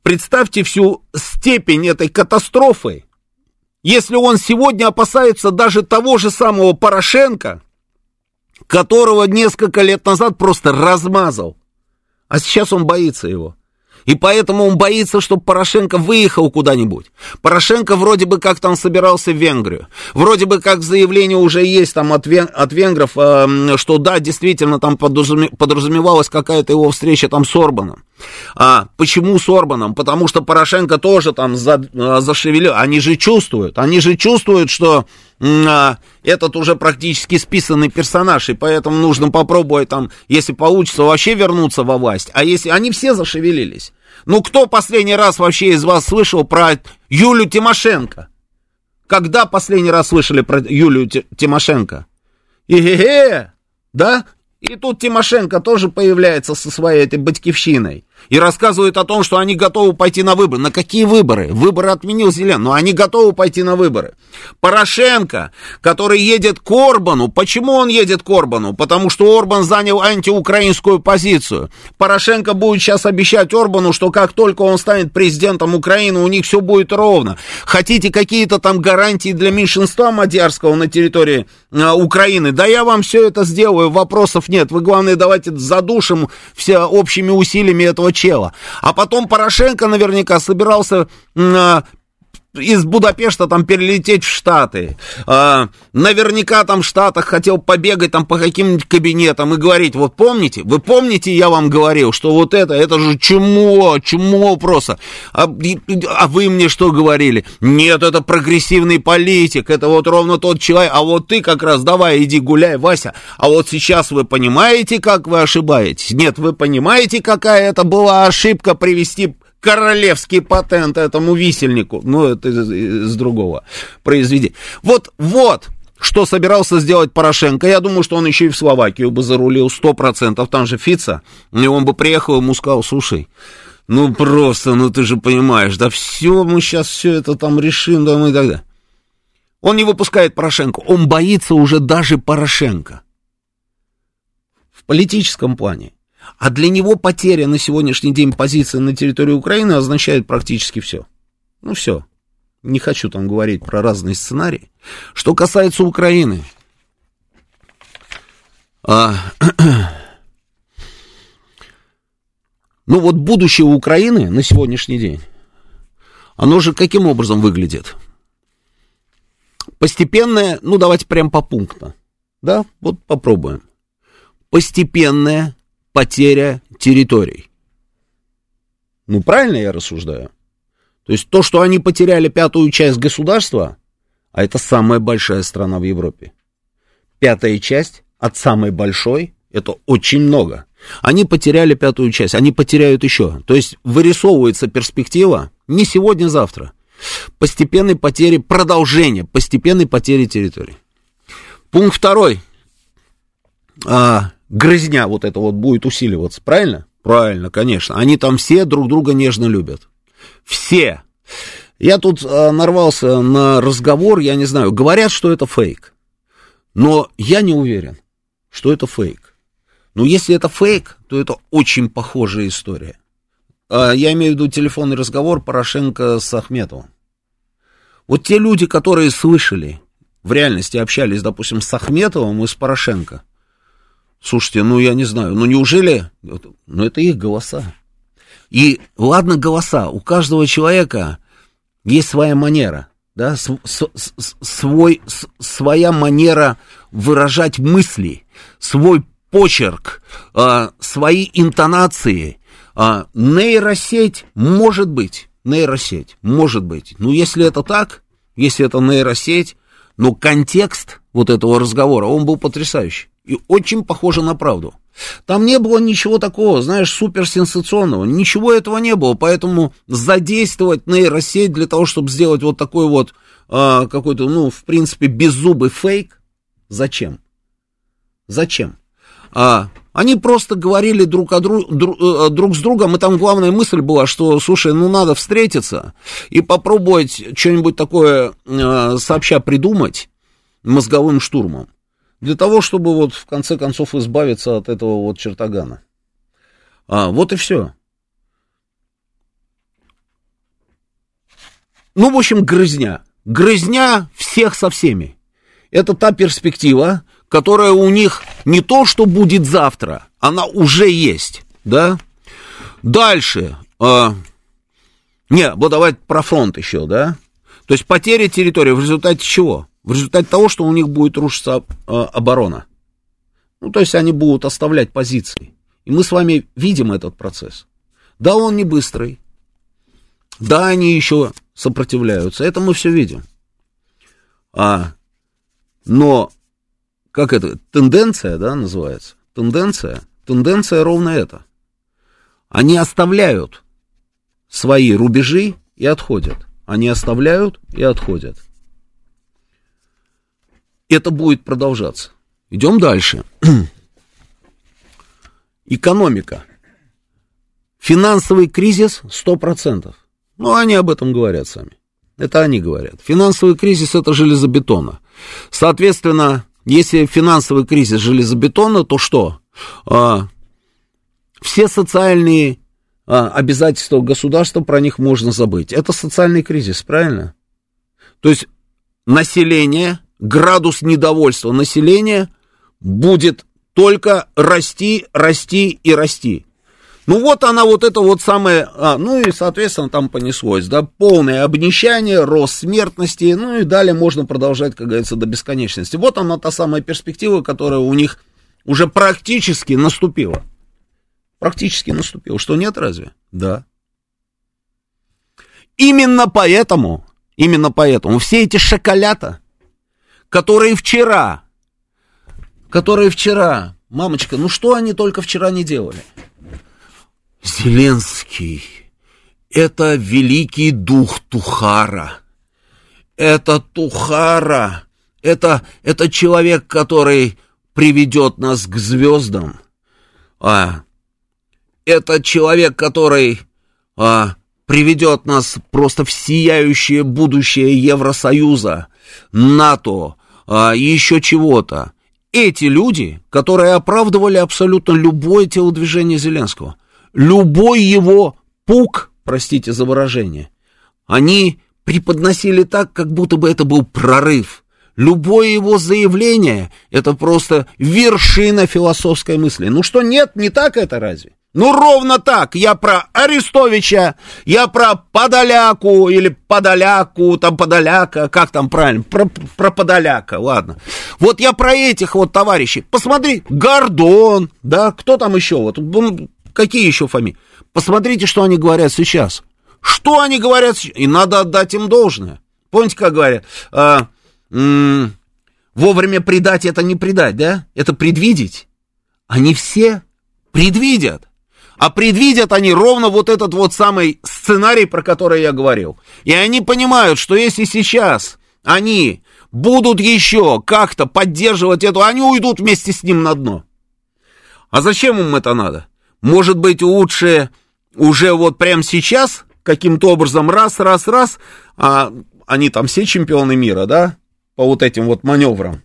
S1: представьте всю степень этой катастрофы, если он сегодня опасается даже того же самого Порошенко, которого несколько лет назад просто размазал, а сейчас он боится его. И поэтому он боится, чтобы Порошенко выехал куда-нибудь. Порошенко вроде бы как там собирался в Венгрию. Вроде бы как заявление уже есть там от, вен, от венгров, э, что да, действительно там подразумевалась какая-то его встреча там с Орбаном. А почему с Орбаном? Потому что Порошенко тоже там за, э, зашевелил. Они же чувствуют, они же чувствуют, что этот уже практически списанный персонаж, и поэтому нужно попробовать там, если получится, вообще вернуться во власть. А если они все зашевелились. Ну, кто последний раз вообще из вас слышал про Юлю Тимошенко? Когда последний раз слышали про Юлю Тимошенко? И да? И тут Тимошенко тоже появляется со своей этой батькивщиной и рассказывают о том, что они готовы пойти на выборы. На какие выборы? Выборы отменил Зеленский, но они готовы пойти на выборы. Порошенко, который едет к Орбану, почему он едет к Орбану? Потому что Орбан занял антиукраинскую позицию. Порошенко будет сейчас обещать Орбану, что как только он станет президентом Украины, у них все будет ровно. Хотите какие-то там гарантии для меньшинства мадьярского на территории э, Украины? Да я вам все это сделаю, вопросов нет. Вы, главное, давайте задушим все общими усилиями этого чела. А потом Порошенко наверняка собирался из Будапешта там перелететь в Штаты. А, наверняка там в Штатах хотел побегать там по каким-нибудь кабинетам и говорить, вот помните, вы помните, я вам говорил, что вот это, это же чмо, чмо просто. А, а вы мне что говорили? Нет, это прогрессивный политик, это вот ровно тот человек, а вот ты как раз давай иди гуляй, Вася. А вот сейчас вы понимаете, как вы ошибаетесь? Нет, вы понимаете, какая это была ошибка привести королевский патент этому висельнику. Ну, это из, из другого произведения. Вот, вот, что собирался сделать Порошенко. Я думаю, что он еще и в Словакию бы зарулил сто процентов. Там же Фица. И он бы приехал, ему сказал, слушай, ну просто, ну ты же понимаешь, да все, мы сейчас все это там решим, да мы и так далее. Он не выпускает Порошенко, он боится уже даже Порошенко. В политическом плане. А для него потеря на сегодняшний день позиции на территории Украины означает практически все. Ну все. Не хочу там говорить про разные сценарии. Что касается Украины. А, ну вот будущее Украины на сегодняшний день, оно же каким образом выглядит? Постепенное, ну давайте прям по пунктам. Да, вот попробуем. Постепенное потеря территорий. Ну, правильно я рассуждаю? То есть то, что они потеряли пятую часть государства, а это самая большая страна в Европе. Пятая часть от самой большой, это очень много. Они потеряли пятую часть, они потеряют еще. То есть вырисовывается перспектива не сегодня-завтра. Постепенной потери, продолжения постепенной потери территории. Пункт второй. А, грызня вот это вот будет усиливаться, правильно? Правильно, конечно. Они там все друг друга нежно любят. Все. Я тут а, нарвался на разговор, я не знаю, говорят, что это фейк. Но я не уверен, что это фейк. Но если это фейк, то это очень похожая история. А, я имею в виду телефонный разговор Порошенко с Ахметовым. Вот те люди, которые слышали, в реальности общались, допустим, с Ахметовым и с Порошенко. Слушайте, ну я не знаю, ну неужели, ну это их голоса. И ладно голоса, у каждого человека есть своя манера, да, с, с, с, свой, с, своя манера выражать мысли, свой почерк, а, свои интонации. А, нейросеть может быть, нейросеть может быть. Ну, если это так, если это нейросеть, но контекст вот этого разговора, он был потрясающий и очень похоже на правду. Там не было ничего такого, знаешь, суперсенсационного, ничего этого не было, поэтому задействовать нейросеть для того, чтобы сделать вот такой вот а, какой-то, ну, в принципе, беззубый фейк, зачем? Зачем? А, они просто говорили друг, о друг, друг, э, друг с другом, и там главная мысль была, что, слушай, ну надо встретиться и попробовать что-нибудь такое э, сообща придумать мозговым штурмом, для того, чтобы вот в конце концов избавиться от этого вот чертогана. А, вот и все. Ну, в общем, грызня. Грызня всех со всеми. Это та перспектива, которая у них не то, что будет завтра, она уже есть, да? Дальше. Э, не, вот давайте про фронт еще, да? То есть потеря территории в результате чего? В результате того, что у них будет рушиться э, оборона. Ну, то есть они будут оставлять позиции. И мы с вами видим этот процесс. Да, он не быстрый. Да, они еще сопротивляются. Это мы все видим. А, но как это, тенденция, да, называется? Тенденция, тенденция ровно это. Они оставляют свои рубежи и отходят. Они оставляют и отходят. Это будет продолжаться. Идем дальше. Экономика. Финансовый кризис 100%. Ну, они об этом говорят сами. Это они говорят. Финансовый кризис это железобетона. Соответственно, если финансовый кризис железобетона, то что? А, все социальные а, обязательства государства, про них можно забыть. Это социальный кризис, правильно? То есть население, градус недовольства населения будет только расти, расти и расти. Ну вот она вот это вот самое, а, ну и соответственно там понеслось, да, полное обнищание, рост смертности, ну и далее можно продолжать, как говорится, до бесконечности. Вот она та самая перспектива, которая у них уже практически наступила. Практически наступила. Что нет разве? Да. Именно поэтому, именно поэтому все эти шоколята, которые вчера, которые вчера, мамочка, ну что они только вчера не делали? Зеленский — это великий дух Тухара. Это Тухара, это, это человек, который приведет нас к звездам. А, это человек, который а, приведет нас просто в сияющее будущее Евросоюза, НАТО, а, еще чего-то. Эти люди, которые оправдывали абсолютно любое телодвижение Зеленского, любой его пук, простите за выражение, они преподносили так, как будто бы это был прорыв. Любое его заявление – это просто вершина философской мысли. Ну что, нет, не так это разве? Ну, ровно так. Я про Арестовича, я про Подоляку или Подоляку, там Подоляка, как там правильно, про, про Подоляка, ладно. Вот я про этих вот товарищей. Посмотри, Гордон, да, кто там еще? Вот Какие еще фамилии? Посмотрите, что они говорят сейчас. Что они говорят? И надо отдать им должное. Помните, как говорят? А, м- Вовремя предать это не предать, да? Это предвидеть. Они все предвидят. А предвидят они ровно вот этот вот самый сценарий, про который я говорил. И они понимают, что если сейчас они будут еще как-то поддерживать эту, они уйдут вместе с ним на дно. А зачем им это надо? Может быть, лучше уже вот прямо сейчас каким-то образом раз, раз, раз, а они там все чемпионы мира, да, по вот этим вот маневрам.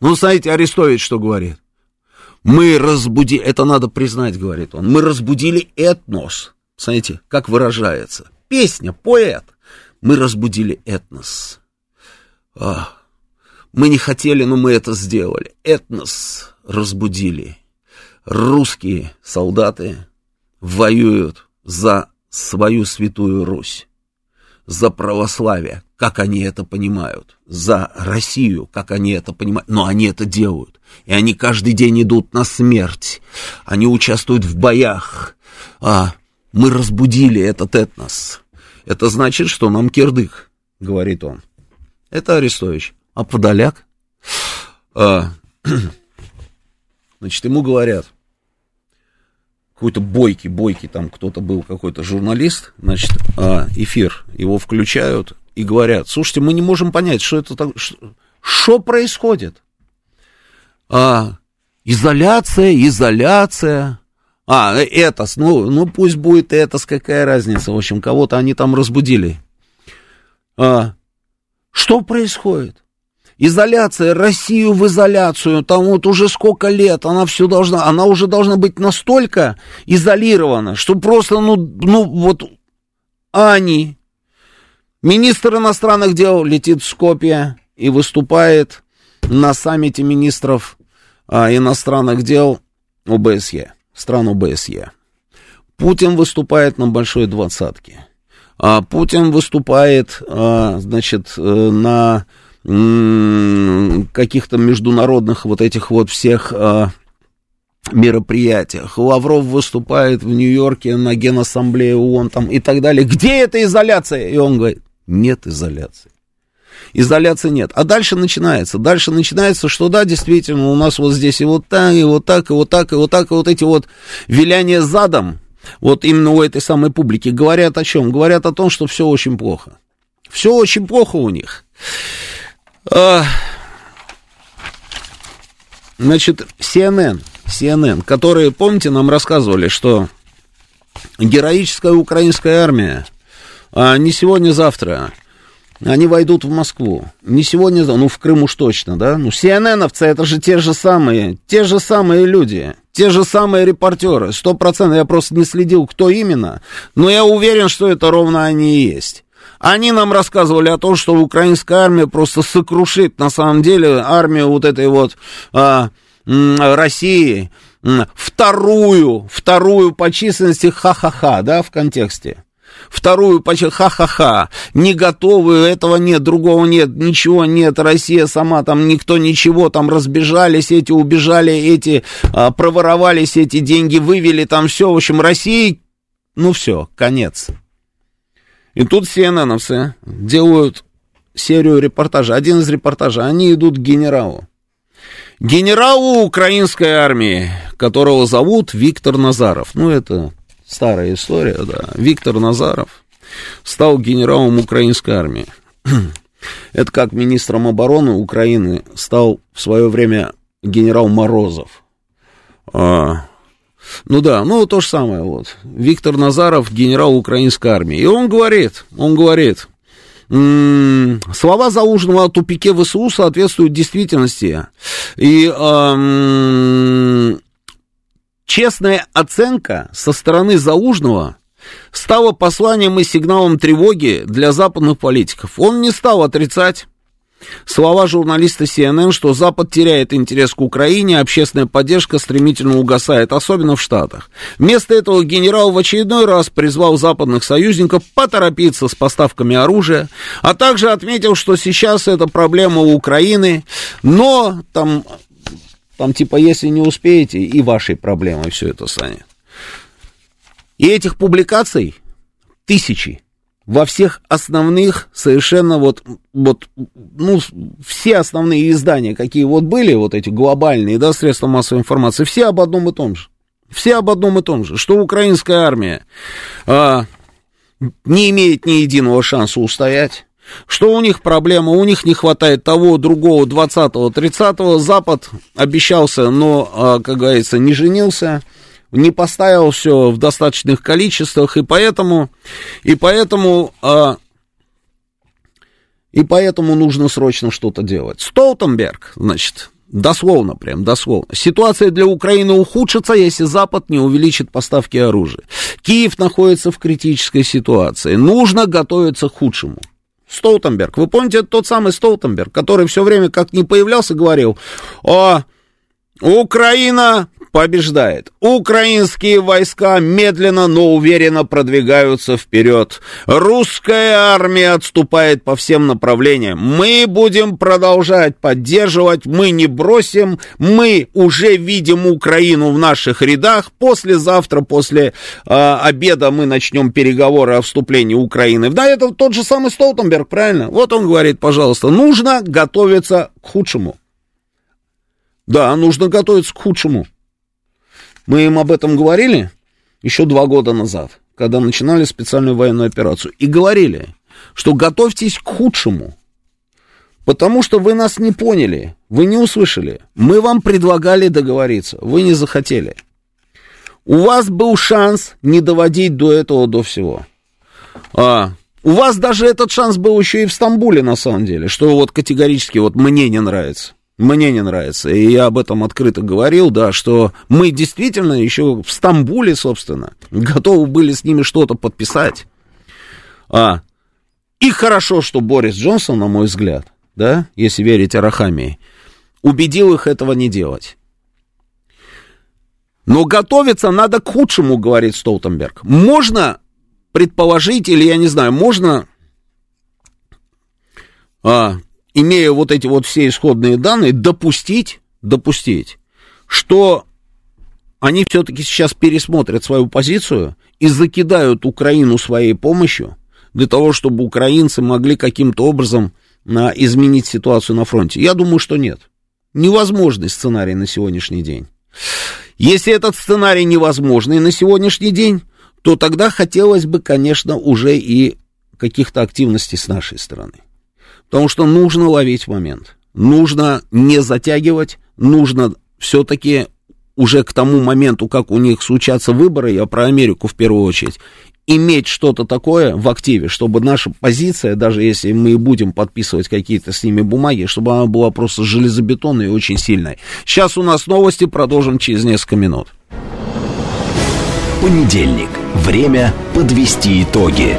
S1: Ну, знаете, Арестович что говорит? Мы разбудили, это надо признать, говорит он, мы разбудили этнос. Знаете, как выражается? Песня, поэт. Мы разбудили этнос. А, мы не хотели, но мы это сделали. Этнос разбудили. Русские солдаты воюют за свою святую Русь, за православие, как они это понимают, за Россию, как они это понимают, но они это делают. И они каждый день идут на смерть, они участвуют в боях. А мы разбудили этот этнос. Это значит, что нам кирдык, говорит он. Это Арестович. А Подоляк? А, значит, ему говорят, какой-то бойкий, бойкий там кто-то был, какой-то журналист, значит, а, эфир, его включают, и говорят, слушайте, мы не можем понять, что это так, что происходит. А, изоляция, изоляция. А, Этос, ну, ну пусть будет Этос, какая разница, в общем, кого-то они там разбудили. А, что происходит? Изоляция, Россию в изоляцию, там вот уже сколько лет, она все должна, она уже должна быть настолько изолирована, что просто, ну, ну вот, они, Министр иностранных дел летит в Скопье и выступает на саммите министров а, иностранных дел ОБСЕ, стран ОБСЕ. Путин выступает на большой двадцатке. А, Путин выступает, а, значит, э, на каких-то международных вот этих вот всех а, мероприятиях. Лавров выступает в Нью-Йорке на Генассамблее ООН там и так далее. Где эта изоляция? И он говорит, нет изоляции. Изоляции нет. А дальше начинается. Дальше начинается, что да, действительно, у нас вот здесь и вот так, и вот так, и вот так, и вот так, и вот эти вот виляния задом, вот именно у этой самой публики, говорят о чем? Говорят о том, что все очень плохо. Все очень плохо у них. А, значит, CNN, CNN, которые, помните, нам рассказывали, что героическая украинская армия а не сегодня-завтра. Они войдут в Москву. Не сегодня, ну, в Крым уж точно, да? Ну, CNN-овцы это же те же самые, те же самые люди, те же самые репортеры. Сто процентов, я просто не следил, кто именно, но я уверен, что это ровно они и есть. Они нам рассказывали о том, что украинская армия просто сокрушит, на самом деле, армию вот этой вот а, России, вторую, вторую по численности ха-ха-ха, да, в контексте вторую почти ха-ха-ха, не готовы, этого нет, другого нет, ничего нет, Россия сама там, никто ничего, там разбежались эти, убежали эти, а, проворовались эти деньги, вывели там все, в общем, России, ну все, конец. И тут cnn делают серию репортажей. Один из репортажей, они идут к генералу. Генералу украинской армии, которого зовут Виктор Назаров. Ну, это старая история, да. Виктор Назаров стал генералом украинской армии. Это как министром обороны Украины стал в свое время генерал Морозов. А, ну да, ну то же самое вот. Виктор Назаров, генерал украинской армии. И он говорит, он говорит, слова Заужного о тупике ВСУ соответствуют действительности. И м-м, Честная оценка со стороны Заужного стала посланием и сигналом тревоги для западных политиков. Он не стал отрицать слова журналиста CNN, что Запад теряет интерес к Украине, общественная поддержка стремительно угасает, особенно в Штатах. Вместо этого генерал в очередной раз призвал западных союзников поторопиться с поставками оружия, а также отметил, что сейчас это проблема у Украины, но там там типа, если не успеете, и вашей проблемой все это станет. И этих публикаций тысячи. во всех основных совершенно вот, вот, ну, все основные издания, какие вот были, вот эти глобальные, да, средства массовой информации, все об одном и том же. Все об одном и том же, что украинская армия а, не имеет ни единого шанса устоять, что у них проблема, у них не хватает того, другого, 20-го, 30-го. Запад обещался, но, а, как говорится, не женился, не поставил все в достаточных количествах, и поэтому, и поэтому, а, и поэтому нужно срочно что-то делать. Столтенберг, значит, Дословно, прям дословно. Ситуация для Украины ухудшится, если Запад не увеличит поставки оружия. Киев находится в критической ситуации. Нужно готовиться к худшему. Столтенберг. Вы помните, тот самый Столтенберг, который все время как не появлялся, говорил, о, Украина побеждает. Украинские войска медленно, но уверенно продвигаются вперед. Русская армия отступает по всем направлениям. Мы будем продолжать поддерживать, мы не бросим, мы уже видим Украину в наших рядах. Послезавтра, после э, обеда мы начнем переговоры о вступлении Украины. Да, это тот же самый Столтенберг, правильно? Вот он говорит, пожалуйста, нужно готовиться к худшему. Да, нужно готовиться к худшему. Мы им об этом говорили еще два года назад, когда начинали специальную военную операцию. И говорили, что готовьтесь к худшему. Потому что вы нас не поняли, вы не услышали. Мы вам предлагали договориться, вы не захотели. У вас был шанс не доводить до этого, до всего. А, у вас даже этот шанс был еще и в Стамбуле, на самом деле, что вот категорически вот мне не нравится. Мне не нравится. И я об этом открыто говорил, да, что мы действительно еще в Стамбуле, собственно, готовы были с ними что-то подписать. А, и хорошо, что Борис Джонсон, на мой взгляд, да, если верить Арахамии, убедил их этого не делать. Но готовиться надо к худшему, говорит Столтенберг. Можно предположить, или я не знаю, можно а, имея вот эти вот все исходные данные, допустить, допустить, что они все-таки сейчас пересмотрят свою позицию и закидают Украину своей помощью для того, чтобы украинцы могли каким-то образом а, изменить ситуацию на фронте. Я думаю, что нет. Невозможный сценарий на сегодняшний день. Если этот сценарий невозможный на сегодняшний день, то тогда хотелось бы, конечно, уже и каких-то активностей с нашей стороны. Потому что нужно ловить момент. Нужно не затягивать, нужно все-таки уже к тому моменту, как у них случатся выборы, я про Америку в первую очередь, иметь что-то такое в активе, чтобы наша позиция, даже если мы будем подписывать какие-то с ними бумаги, чтобы она была просто железобетонной и очень сильной. Сейчас у нас новости, продолжим через несколько минут.
S3: Понедельник. Время подвести итоги.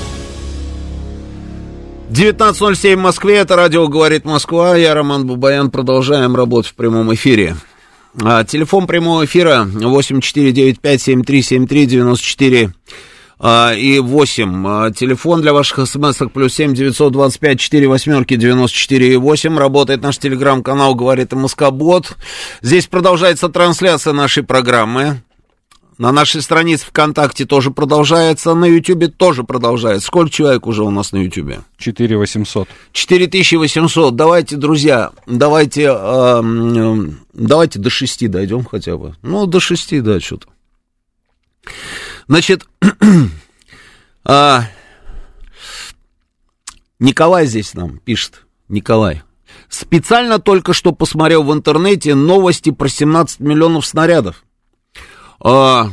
S1: 19.07 в Москве, это радио «Говорит Москва», я Роман Бубаян, продолжаем работу в прямом эфире. А, телефон прямого эфира 8495-7373-94 а, и 8. А, телефон для ваших смс плюс 7 925 4 восьмерки 94 и 8. Работает наш телеграм-канал «Говорит МСК Бот». Здесь продолжается трансляция нашей программы. На нашей странице ВКонтакте тоже продолжается, на Ютубе тоже продолжается. Сколько человек уже у нас на Ютубе?
S2: 4 800.
S1: 4800. Давайте, друзья, давайте, э, давайте до 6 дойдем хотя бы. Ну, до 6, да, что-то. Значит, а, Николай здесь нам пишет. Николай. Специально только что посмотрел в интернете новости про 17 миллионов снарядов. А,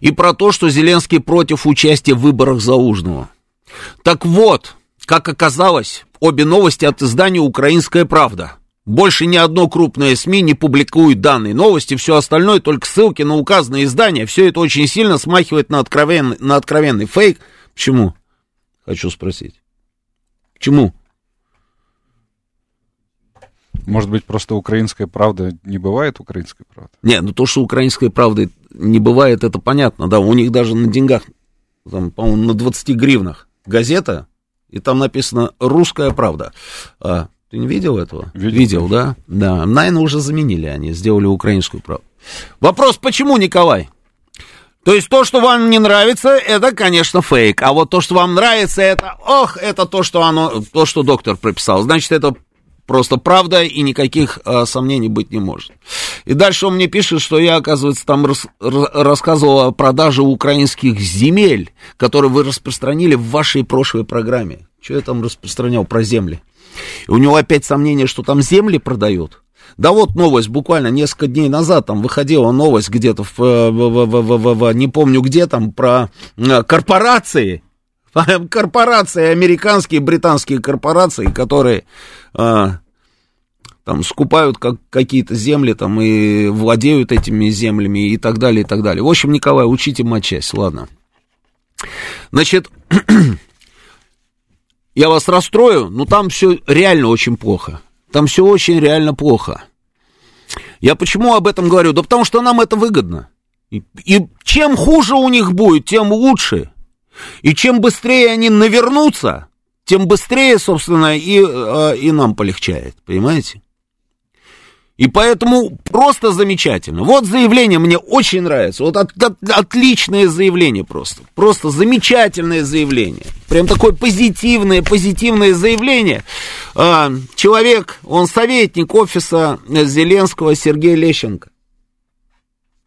S1: и про то, что Зеленский против участия в выборах Заужного. Так вот, как оказалось, обе новости от издания «Украинская правда». Больше ни одно крупное СМИ не публикует данные новости, все остальное только ссылки на указанные издания. Все это очень сильно смахивает на откровенный, на откровенный фейк. Почему? Хочу спросить. Почему?
S2: Может быть, просто украинская правда не бывает украинской правды?
S1: Не, ну то, что украинской правды не бывает, это понятно, да, у них даже на деньгах, там, по-моему, на 20 гривнах газета, и там написано «Русская правда». А, ты не видел этого?
S2: Видел,
S1: видел да? Да, наверное, уже заменили они, сделали украинскую правду. Вопрос, почему, Николай? То есть то, что вам не нравится, это, конечно, фейк. А вот то, что вам нравится, это, ох, это то, что оно, то, что доктор прописал. Значит, это просто правда и никаких а, сомнений быть не может. И дальше он мне пишет, что я, оказывается, там рас, рассказывал о продаже украинских земель, которые вы распространили в вашей прошлой программе. Что я там распространял про земли? И у него опять сомнение, что там земли продают. Да вот новость, буквально несколько дней назад там выходила новость где-то, в, в, в, в, в, в, не помню где там, про корпорации, корпорации, американские, британские корпорации, которые а, там скупают как, какие-то земли там и владеют этими землями и так далее, и так далее. В общем, Николай, учите матчасть, ладно. Значит, я вас расстрою, но там все реально очень плохо. Там все очень реально плохо. Я почему об этом говорю? Да потому что нам это выгодно. И, и чем хуже у них будет, тем лучше. И чем быстрее они навернутся, тем быстрее, собственно, и, э, и нам полегчает. Понимаете? И поэтому просто замечательно. Вот заявление мне очень нравится. Вот от, от, отличное заявление просто. Просто замечательное заявление. Прям такое позитивное, позитивное заявление. А, человек, он советник офиса Зеленского Сергея Лещенко.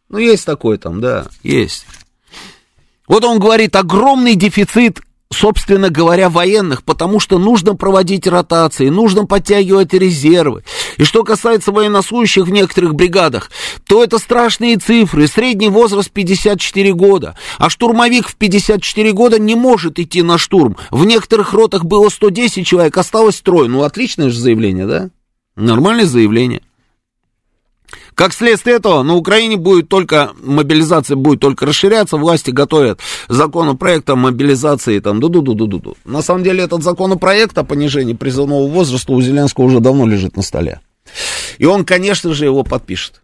S1: Ну, есть такой там, да, есть. Вот он говорит, огромный дефицит собственно говоря, военных, потому что нужно проводить ротации, нужно подтягивать резервы. И что касается военнослужащих в некоторых бригадах, то это страшные цифры. Средний возраст 54 года. А штурмовик в 54 года не может идти на штурм. В некоторых ротах было 110 человек, осталось трое. Ну, отличное же заявление, да? Нормальное заявление. Как следствие этого, на Украине будет только, мобилизация будет только расширяться, власти готовят законопроект о мобилизации, там, ду-ду-ду-ду-ду. На самом деле, этот законопроект о понижении призывного возраста у Зеленского уже давно лежит на столе. И он, конечно же, его подпишет.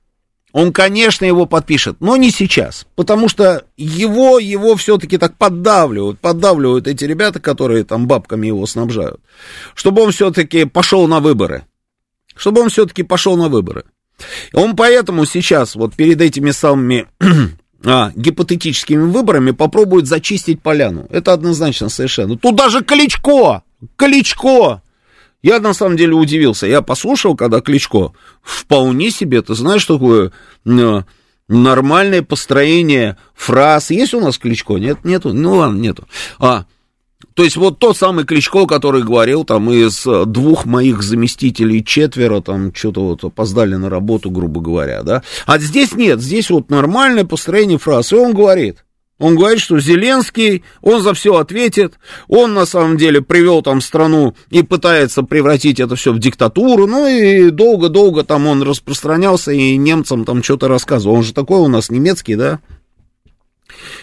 S1: Он, конечно, его подпишет, но не сейчас, потому что его, его все-таки так поддавливают, поддавливают эти ребята, которые там бабками его снабжают, чтобы он все-таки пошел на выборы, чтобы он все-таки пошел на выборы. Он поэтому сейчас, вот перед этими самыми а, гипотетическими выборами, попробует зачистить поляну. Это однозначно совершенно. Тут даже Кличко, Кличко. Я на самом деле удивился. Я послушал, когда Кличко вполне себе, ты знаешь, такое э, нормальное построение фраз. Есть у нас Кличко? Нет, нету. Ну ладно, нету. А, то есть вот тот самый Кличко, который говорил, там, из двух моих заместителей четверо, там, что-то вот опоздали на работу, грубо говоря, да. А здесь нет, здесь вот нормальное построение фраз, и он говорит, он говорит, что Зеленский, он за все ответит, он на самом деле привел там страну и пытается превратить это все в диктатуру, ну и долго-долго там он распространялся и немцам там что-то рассказывал. Он же такой у нас немецкий, да?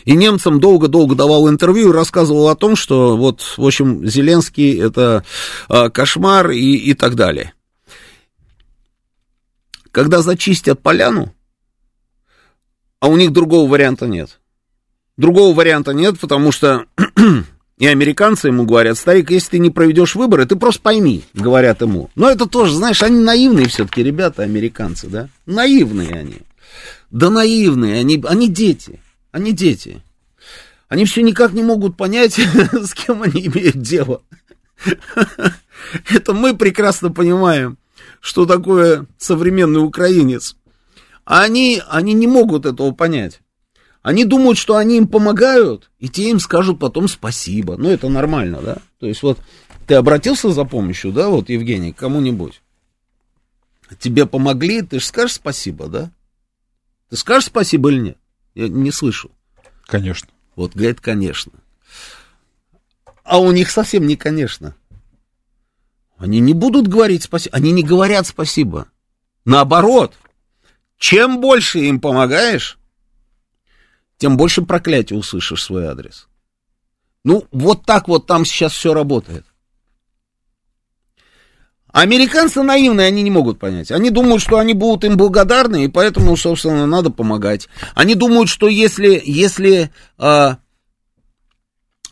S1: И немцам долго-долго давал интервью и рассказывал о том, что вот, в общем, Зеленский это э, кошмар и, и так далее. Когда зачистят поляну, а у них другого варианта нет. Другого варианта нет, потому что и американцы ему говорят, старик, если ты не проведешь выборы, ты просто пойми, говорят ему. Но это тоже, знаешь, они наивные все-таки ребята, американцы, да? Наивные они. Да наивные, они, они дети. Они дети. Они все никак не могут понять, с кем они имеют дело. Это мы прекрасно понимаем, что такое современный украинец. А они, они не могут этого понять. Они думают, что они им помогают, и те им скажут потом спасибо. Ну, это нормально, да? То есть вот ты обратился за помощью, да, вот, Евгений, к кому-нибудь. Тебе помогли, ты же скажешь спасибо, да? Ты скажешь спасибо или нет? Я не слышу.
S2: Конечно.
S1: Вот говорит, конечно. А у них совсем не конечно. Они не будут говорить спасибо. Они не говорят спасибо. Наоборот, чем больше им помогаешь, тем больше проклятия услышишь свой адрес. Ну, вот так вот там сейчас все работает. Американцы наивные, они не могут понять. Они думают, что они будут им благодарны, и поэтому, собственно, надо помогать. Они думают, что если, если э,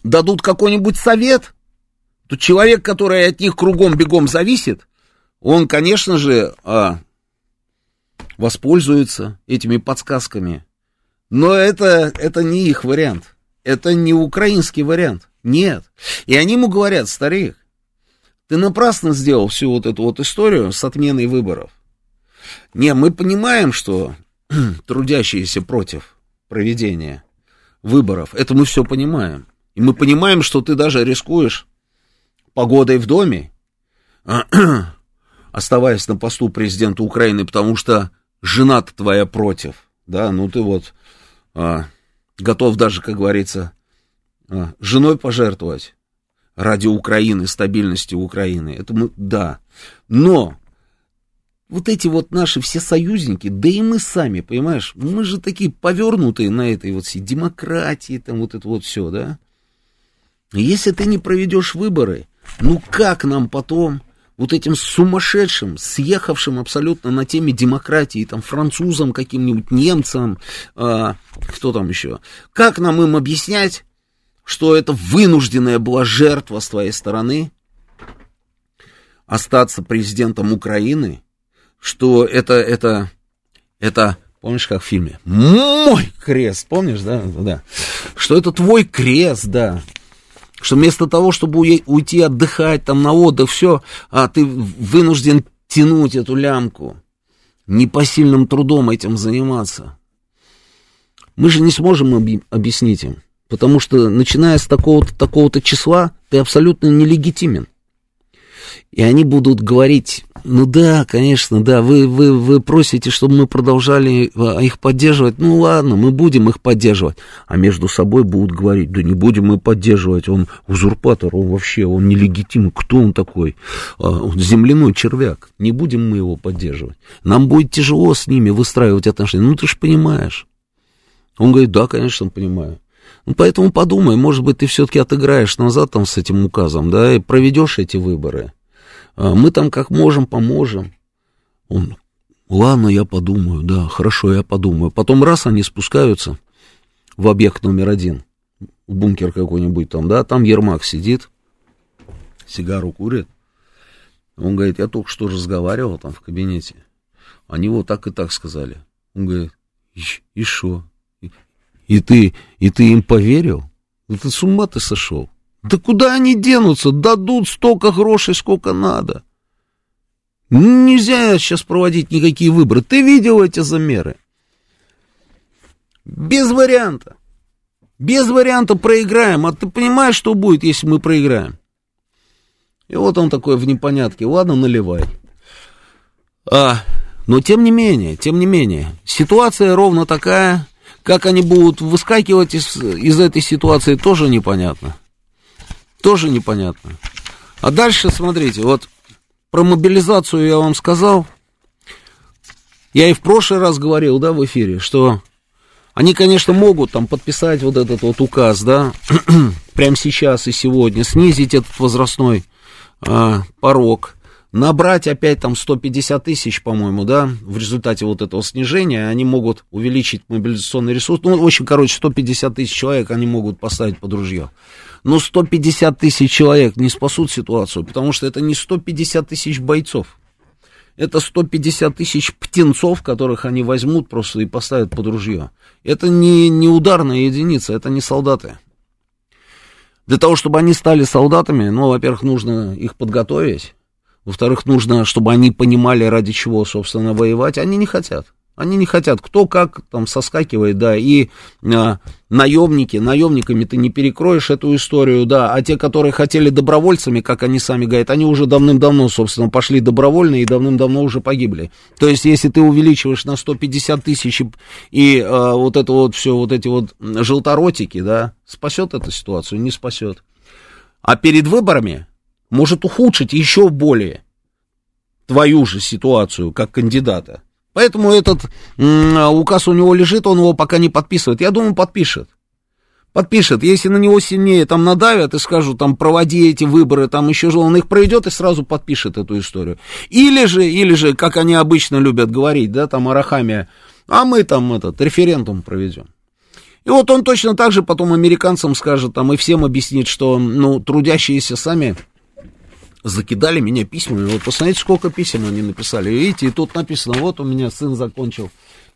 S1: дадут какой-нибудь совет, то человек, который от них кругом бегом зависит, он, конечно же, э, воспользуется этими подсказками. Но это, это не их вариант. Это не украинский вариант. Нет. И они ему говорят, старик, ты напрасно сделал всю вот эту вот историю с отменой выборов. Не, мы понимаем, что трудящиеся против проведения выборов, это мы все понимаем. И мы понимаем, что ты даже рискуешь погодой в доме, оставаясь на посту президента Украины, потому что жена твоя против, да, ну ты вот а, готов даже, как говорится, а, женой пожертвовать ради Украины, стабильности Украины. Это мы, да. Но вот эти вот наши все союзники, да и мы сами, понимаешь, мы же такие повернутые на этой вот всей демократии, там вот это вот все, да. Если ты не проведешь выборы, ну как нам потом вот этим сумасшедшим, съехавшим абсолютно на теме демократии, там, французам, каким-нибудь немцам, э, кто там еще, как нам им объяснять, что это вынужденная была жертва с твоей стороны, остаться президентом Украины, что это, это, это, помнишь, как в фильме, мой крест, помнишь, да, да, что это твой крест, да, что вместо того, чтобы уйти отдыхать там на отдых, все, а ты вынужден тянуть эту лямку, непосильным трудом этим заниматься. Мы же не сможем объяснить им, потому что начиная с такого-то такого числа ты абсолютно нелегитимен. И они будут говорить, ну да, конечно, да, вы, вы, вы просите, чтобы мы продолжали а, их поддерживать. Ну ладно, мы будем их поддерживать. А между собой будут говорить, да не будем мы поддерживать, он узурпатор, он вообще, он нелегитимный. Кто он такой? А, он земляной червяк. Не будем мы его поддерживать. Нам будет тяжело с ними выстраивать отношения. Ну ты же понимаешь. Он говорит, да, конечно, понимаю. Ну, поэтому подумай, может быть, ты все-таки отыграешь назад там с этим указом, да, и проведешь эти выборы. А, мы там как можем, поможем. Он, ладно, я подумаю, да, хорошо, я подумаю. Потом раз они спускаются в объект номер один, в бункер какой-нибудь там, да, там Ермак сидит, сигару курит. Он говорит, я только что разговаривал там в кабинете. Они вот так и так сказали. Он говорит, и что? И, ты, и ты им поверил? Да ты с ума ты сошел? Да куда они денутся? Дадут столько грошей, сколько надо. Нельзя сейчас проводить никакие выборы. Ты видел эти замеры? Без варианта. Без варианта проиграем. А ты понимаешь, что будет, если мы проиграем? И вот он такой в непонятке. Ладно, наливай. А, но тем не менее, тем не менее, ситуация ровно такая, как они будут выскакивать из, из этой ситуации, тоже непонятно. Тоже непонятно. А дальше, смотрите, вот про мобилизацию я вам сказал. Я и в прошлый раз говорил, да, в эфире, что они, конечно, могут там подписать вот этот вот указ, да, прямо сейчас и сегодня, снизить этот возрастной а, порог, набрать опять там 150 тысяч, по-моему, да, в результате вот этого снижения, они могут увеличить мобилизационный ресурс. Ну, в общем, короче, 150 тысяч человек они могут поставить под ружье. Но 150 тысяч человек не спасут ситуацию, потому что это не 150 тысяч бойцов. Это 150 тысяч птенцов, которых они возьмут просто и поставят под ружье. Это не, не ударная единица, это не солдаты. Для того, чтобы они стали солдатами, ну, во-первых, нужно их подготовить. Во-вторых, нужно, чтобы они понимали, ради чего, собственно, воевать. Они не хотят. Они не хотят, кто как там соскакивает, да, и а, наемники, наемниками ты не перекроешь эту историю, да, а те, которые хотели добровольцами, как они сами говорят, они уже давным-давно, собственно, пошли добровольно и давным-давно уже погибли. То есть, если ты увеличиваешь на 150 тысяч и, и а, вот это вот все, вот эти вот желторотики, да, спасет эту ситуацию? Не спасет. А перед выборами может ухудшить еще более твою же ситуацию как кандидата. Поэтому этот указ у него лежит, он его пока не подписывает. Я думаю, подпишет. подпишет. Если на него сильнее там надавят и скажут, там, проводи эти выборы, там еще же он их пройдет и сразу подпишет эту историю. Или же, или же, как они обычно любят говорить, да, там, Арахамия, а мы там этот референдум проведем. И вот он точно так же потом американцам скажет, там, и всем объяснит, что, ну, трудящиеся сами закидали меня письмами. Вот посмотрите, сколько писем они написали. Видите, и тут написано, вот у меня сын закончил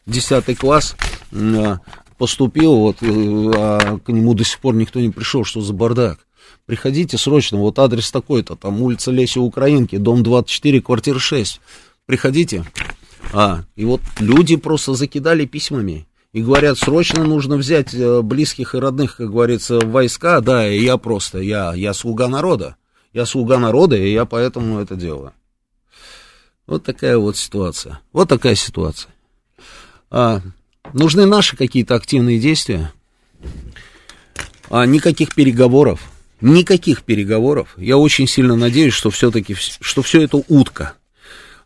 S1: 10 класс, а, поступил, вот, э, а к нему до сих пор никто не пришел, что за бардак. Приходите срочно, вот адрес такой-то, там улица Леси Украинки, дом 24, квартира 6. Приходите. А, и вот люди просто закидали письмами и говорят, срочно нужно взять э, близких и родных, как говорится, войска, да, и я просто, я, я слуга народа, я слуга народа, и я поэтому это делаю. Вот такая вот ситуация, вот такая ситуация. А, Нужны наши какие-то активные действия. А никаких переговоров. Никаких переговоров. Я очень сильно надеюсь, что все-таки, что все это утка.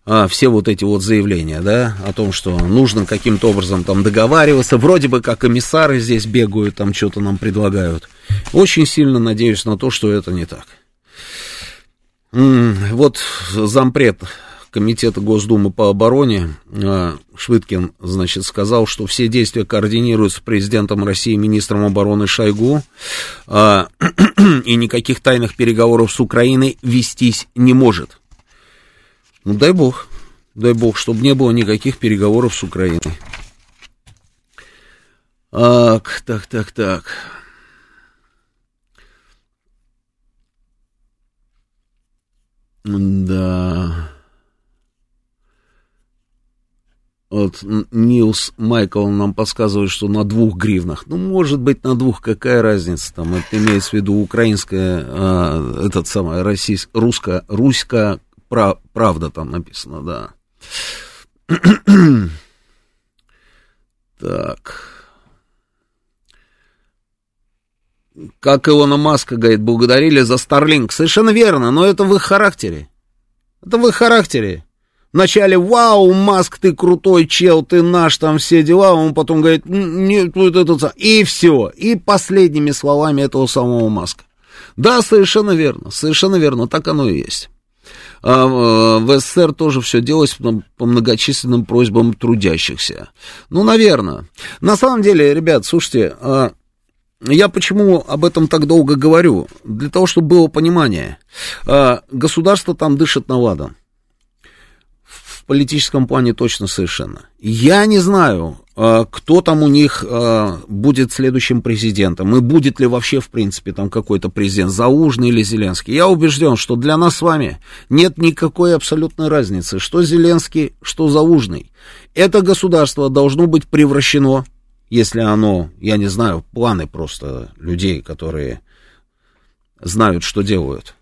S1: А, все вот эти вот заявления, да, о том, что нужно каким-то образом там договариваться, вроде бы как комиссары здесь бегают, там что-то нам предлагают. Очень сильно надеюсь на то, что это не так. Вот зампред Комитета Госдумы по обороне а, Швыдкин, значит, сказал, что все действия координируются президентом России, министром обороны Шойгу, а, и никаких тайных переговоров с Украиной вестись не может. Ну, дай бог, дай бог, чтобы не было никаких переговоров с Украиной. Так, так, так, так. Да. Вот Нилс Майкл нам подсказывает, что на двух гривнах. Ну, может быть, на двух, какая разница там? Это имеется в виду украинская, а, этот самый, российская, русская, руська прав, правда там написано, да. так. Как Илона Маска, говорит, благодарили за Старлинг. Совершенно верно, но это в их характере. Это в их характере. Вначале, вау, Маск, ты крутой чел, ты наш, там все дела, он потом говорит, нет, вот это, и все, и последними словами этого самого Маска. Да, совершенно верно, совершенно верно, так оно и есть. А, э, в СССР тоже все делалось по многочисленным просьбам трудящихся. Ну, наверное. На самом деле, ребят, слушайте, а, я почему об этом так долго говорю? Для того, чтобы было понимание. А, государство там дышит на ладан политическом плане точно совершенно. Я не знаю, а, кто там у них а, будет следующим президентом, и будет ли вообще, в принципе, там какой-то президент, Заужный или Зеленский. Я убежден, что для нас с вами нет никакой абсолютной разницы, что Зеленский, что Заужный. Это государство должно быть превращено, если оно, я не знаю, планы просто людей, которые знают, что делают,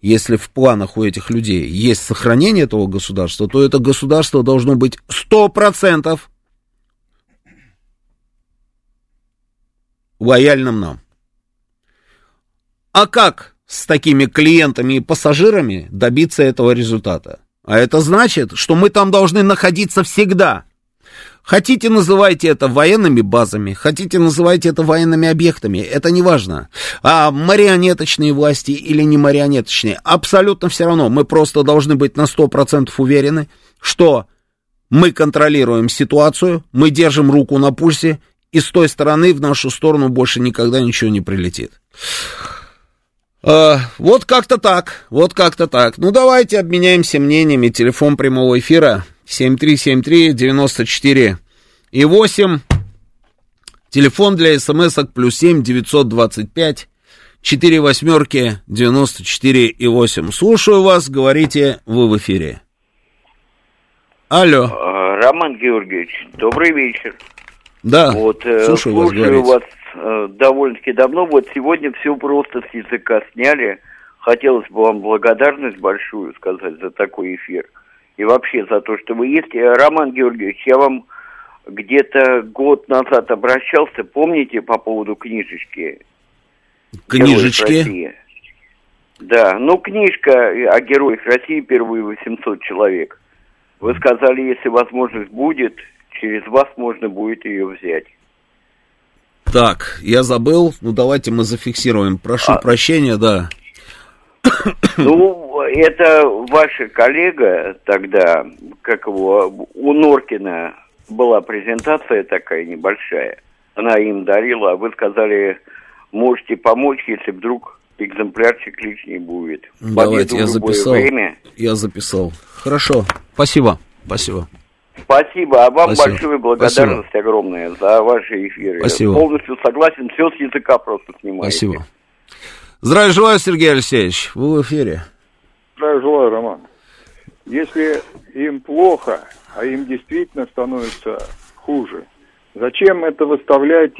S1: если в планах у этих людей есть сохранение этого государства, то это государство должно быть 100% лояльным нам. А как с такими клиентами и пассажирами добиться этого результата? А это значит, что мы там должны находиться всегда. Хотите, называйте это военными базами, хотите, называйте это военными объектами, это не важно. А марионеточные власти или не марионеточные, абсолютно все равно. Мы просто должны быть на 100% уверены, что мы контролируем ситуацию, мы держим руку на пульсе, и с той стороны в нашу сторону больше никогда ничего не прилетит. Uh, вот как-то так, вот как-то так. Ну, давайте обменяемся мнениями. Телефон прямого эфира 7373-94 и 8. Телефон для смс-ок плюс 7 925 4 восьмерки 94 и 8. Слушаю вас, говорите, вы в эфире. Алло.
S4: А, Роман Георгиевич, добрый вечер.
S1: Да,
S4: вот, э, слушаю, слушаю вас, вас э, довольно-таки давно. Вот сегодня все просто с языка сняли. Хотелось бы вам благодарность большую сказать за такой эфир и вообще за то, что вы есть. Э, Роман Георгиевич, я вам где-то год назад обращался, помните, по поводу книжечки?
S1: Книжечки?
S4: Да, ну книжка о героях России, первые 800 человек. Вы сказали, если возможность будет, через вас можно будет ее взять.
S1: Так, я забыл. Ну, давайте мы зафиксируем. Прошу а... прощения, да.
S4: Ну, это ваша коллега тогда, как его, у Норкина была презентация такая небольшая. Она им дарила, а вы сказали, можете помочь, если вдруг экземплярчик лишний будет.
S1: Давайте, я записал. Время. Я записал. Хорошо, спасибо, спасибо.
S4: Спасибо, а вам Спасибо. большую благодарность Спасибо. огромная за ваши эфиры.
S1: Спасибо.
S4: Полностью согласен, все с языка просто снимаете.
S1: Спасибо. Здравия желаю, Сергей Алексеевич, вы в эфире.
S5: Здравия желаю, Роман. Если им плохо, а им действительно становится хуже, зачем это выставлять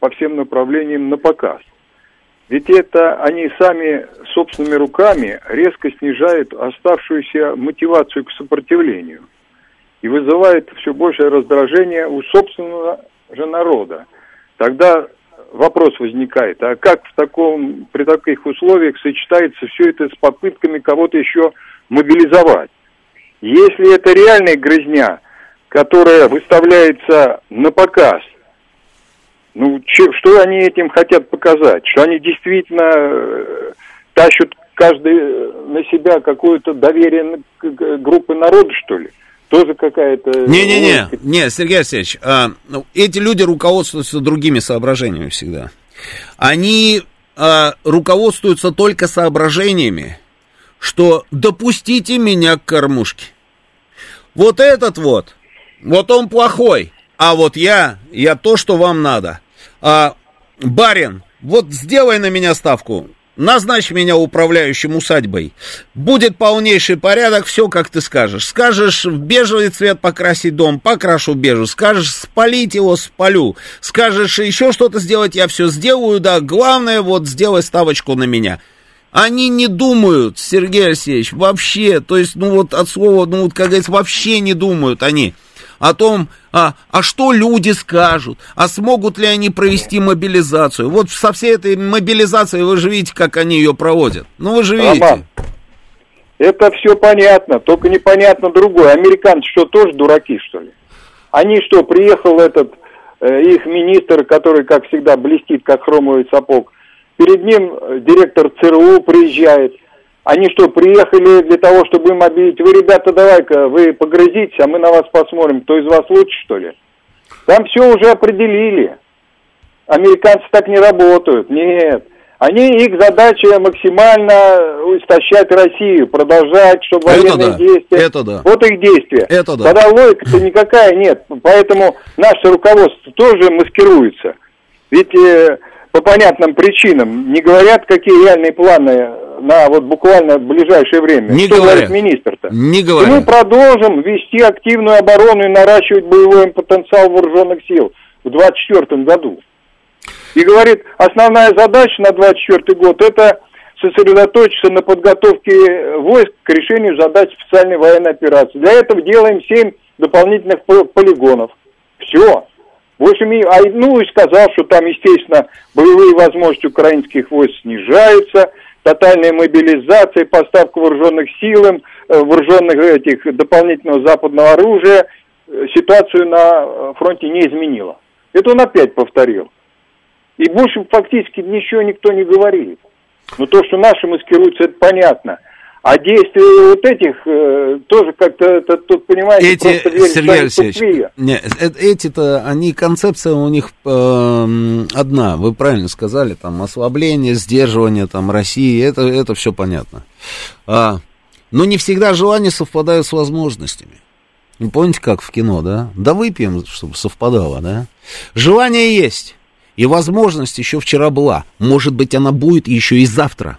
S5: по всем направлениям на показ? Ведь это они сами собственными руками резко снижают оставшуюся мотивацию к сопротивлению и вызывает все большее раздражение у собственного же народа. Тогда вопрос возникает, а как в таком, при таких условиях сочетается все это с попытками кого-то еще мобилизовать? Если это реальная грызня, которая выставляется на показ – ну, че, что они этим хотят показать? Что они действительно э, тащат каждый э, на себя какое-то доверие группы народа, что ли? Тоже какая-то...
S1: Не-не-не, не, Сергей Алексеевич, а, ну, эти люди руководствуются другими соображениями всегда. Они а, руководствуются только соображениями, что допустите меня к кормушке. Вот этот вот, вот он плохой, а вот я, я то, что вам надо а, барин, вот сделай на меня ставку, назначь меня управляющим усадьбой. Будет полнейший порядок, все как ты скажешь. Скажешь в бежевый цвет покрасить дом, покрашу бежу. Скажешь спалить его, спалю. Скажешь еще что-то сделать, я все сделаю, да. Главное, вот сделай ставочку на меня. Они не думают, Сергей Алексеевич, вообще, то есть, ну вот от слова, ну вот, как говорится, вообще не думают они о том, а, а что люди скажут, а смогут ли они провести мобилизацию. Вот со всей этой мобилизацией вы же видите, как они ее проводят. Ну вы же видите. Роман,
S5: это все понятно, только непонятно другое. Американцы что, тоже дураки, что ли? Они что, приехал этот э, их министр, который, как всегда, блестит, как хромовый сапог, перед ним э, директор ЦРУ приезжает – они что, приехали для того, чтобы им объявить, вы, ребята, давай-ка, вы погрызите, а мы на вас посмотрим, кто из вас лучше, что ли? Там все уже определили. Американцы так не работают, нет. Они, их задача максимально истощать Россию, продолжать, чтобы это военные да. действия...
S1: Это да.
S5: Вот их действия.
S1: Это да.
S5: Тогда логика-то никакая нет. Поэтому наше руководство тоже маскируется. Ведь э, по понятным причинам не говорят, какие реальные планы на вот буквально ближайшее время.
S1: Не
S5: Что
S1: говорят.
S5: говорит министр-то?
S1: Не говорят.
S5: И мы продолжим вести активную оборону и наращивать боевой потенциал вооруженных сил в 2024 году. И говорит, основная задача на 2024 год это сосредоточиться на подготовке войск к решению задач специальной военной операции. Для этого делаем 7 дополнительных полигонов. Все. В общем, а, ну и сказал, что там, естественно, боевые возможности украинских войск снижаются, тотальная мобилизация, поставка вооруженных сил, э, вооруженных этих дополнительного западного оружия э, ситуацию на э, фронте не изменила. Это он опять повторил. И больше фактически ничего никто не говорит. Но то, что наши маскируются, это понятно. А действия вот этих э, тоже как-то, это, тут, понимаете,
S1: эти, просто Сергей Алексеевич, не, э, эти-то, они, концепция у них э, одна, вы правильно сказали, там, ослабление, сдерживание, там, России, это, это все понятно. А, но не всегда желания совпадают с возможностями. Вы помните, как в кино, да? Да выпьем, чтобы совпадало, да? Желание есть, и возможность еще вчера была. Может быть, она будет еще и завтра.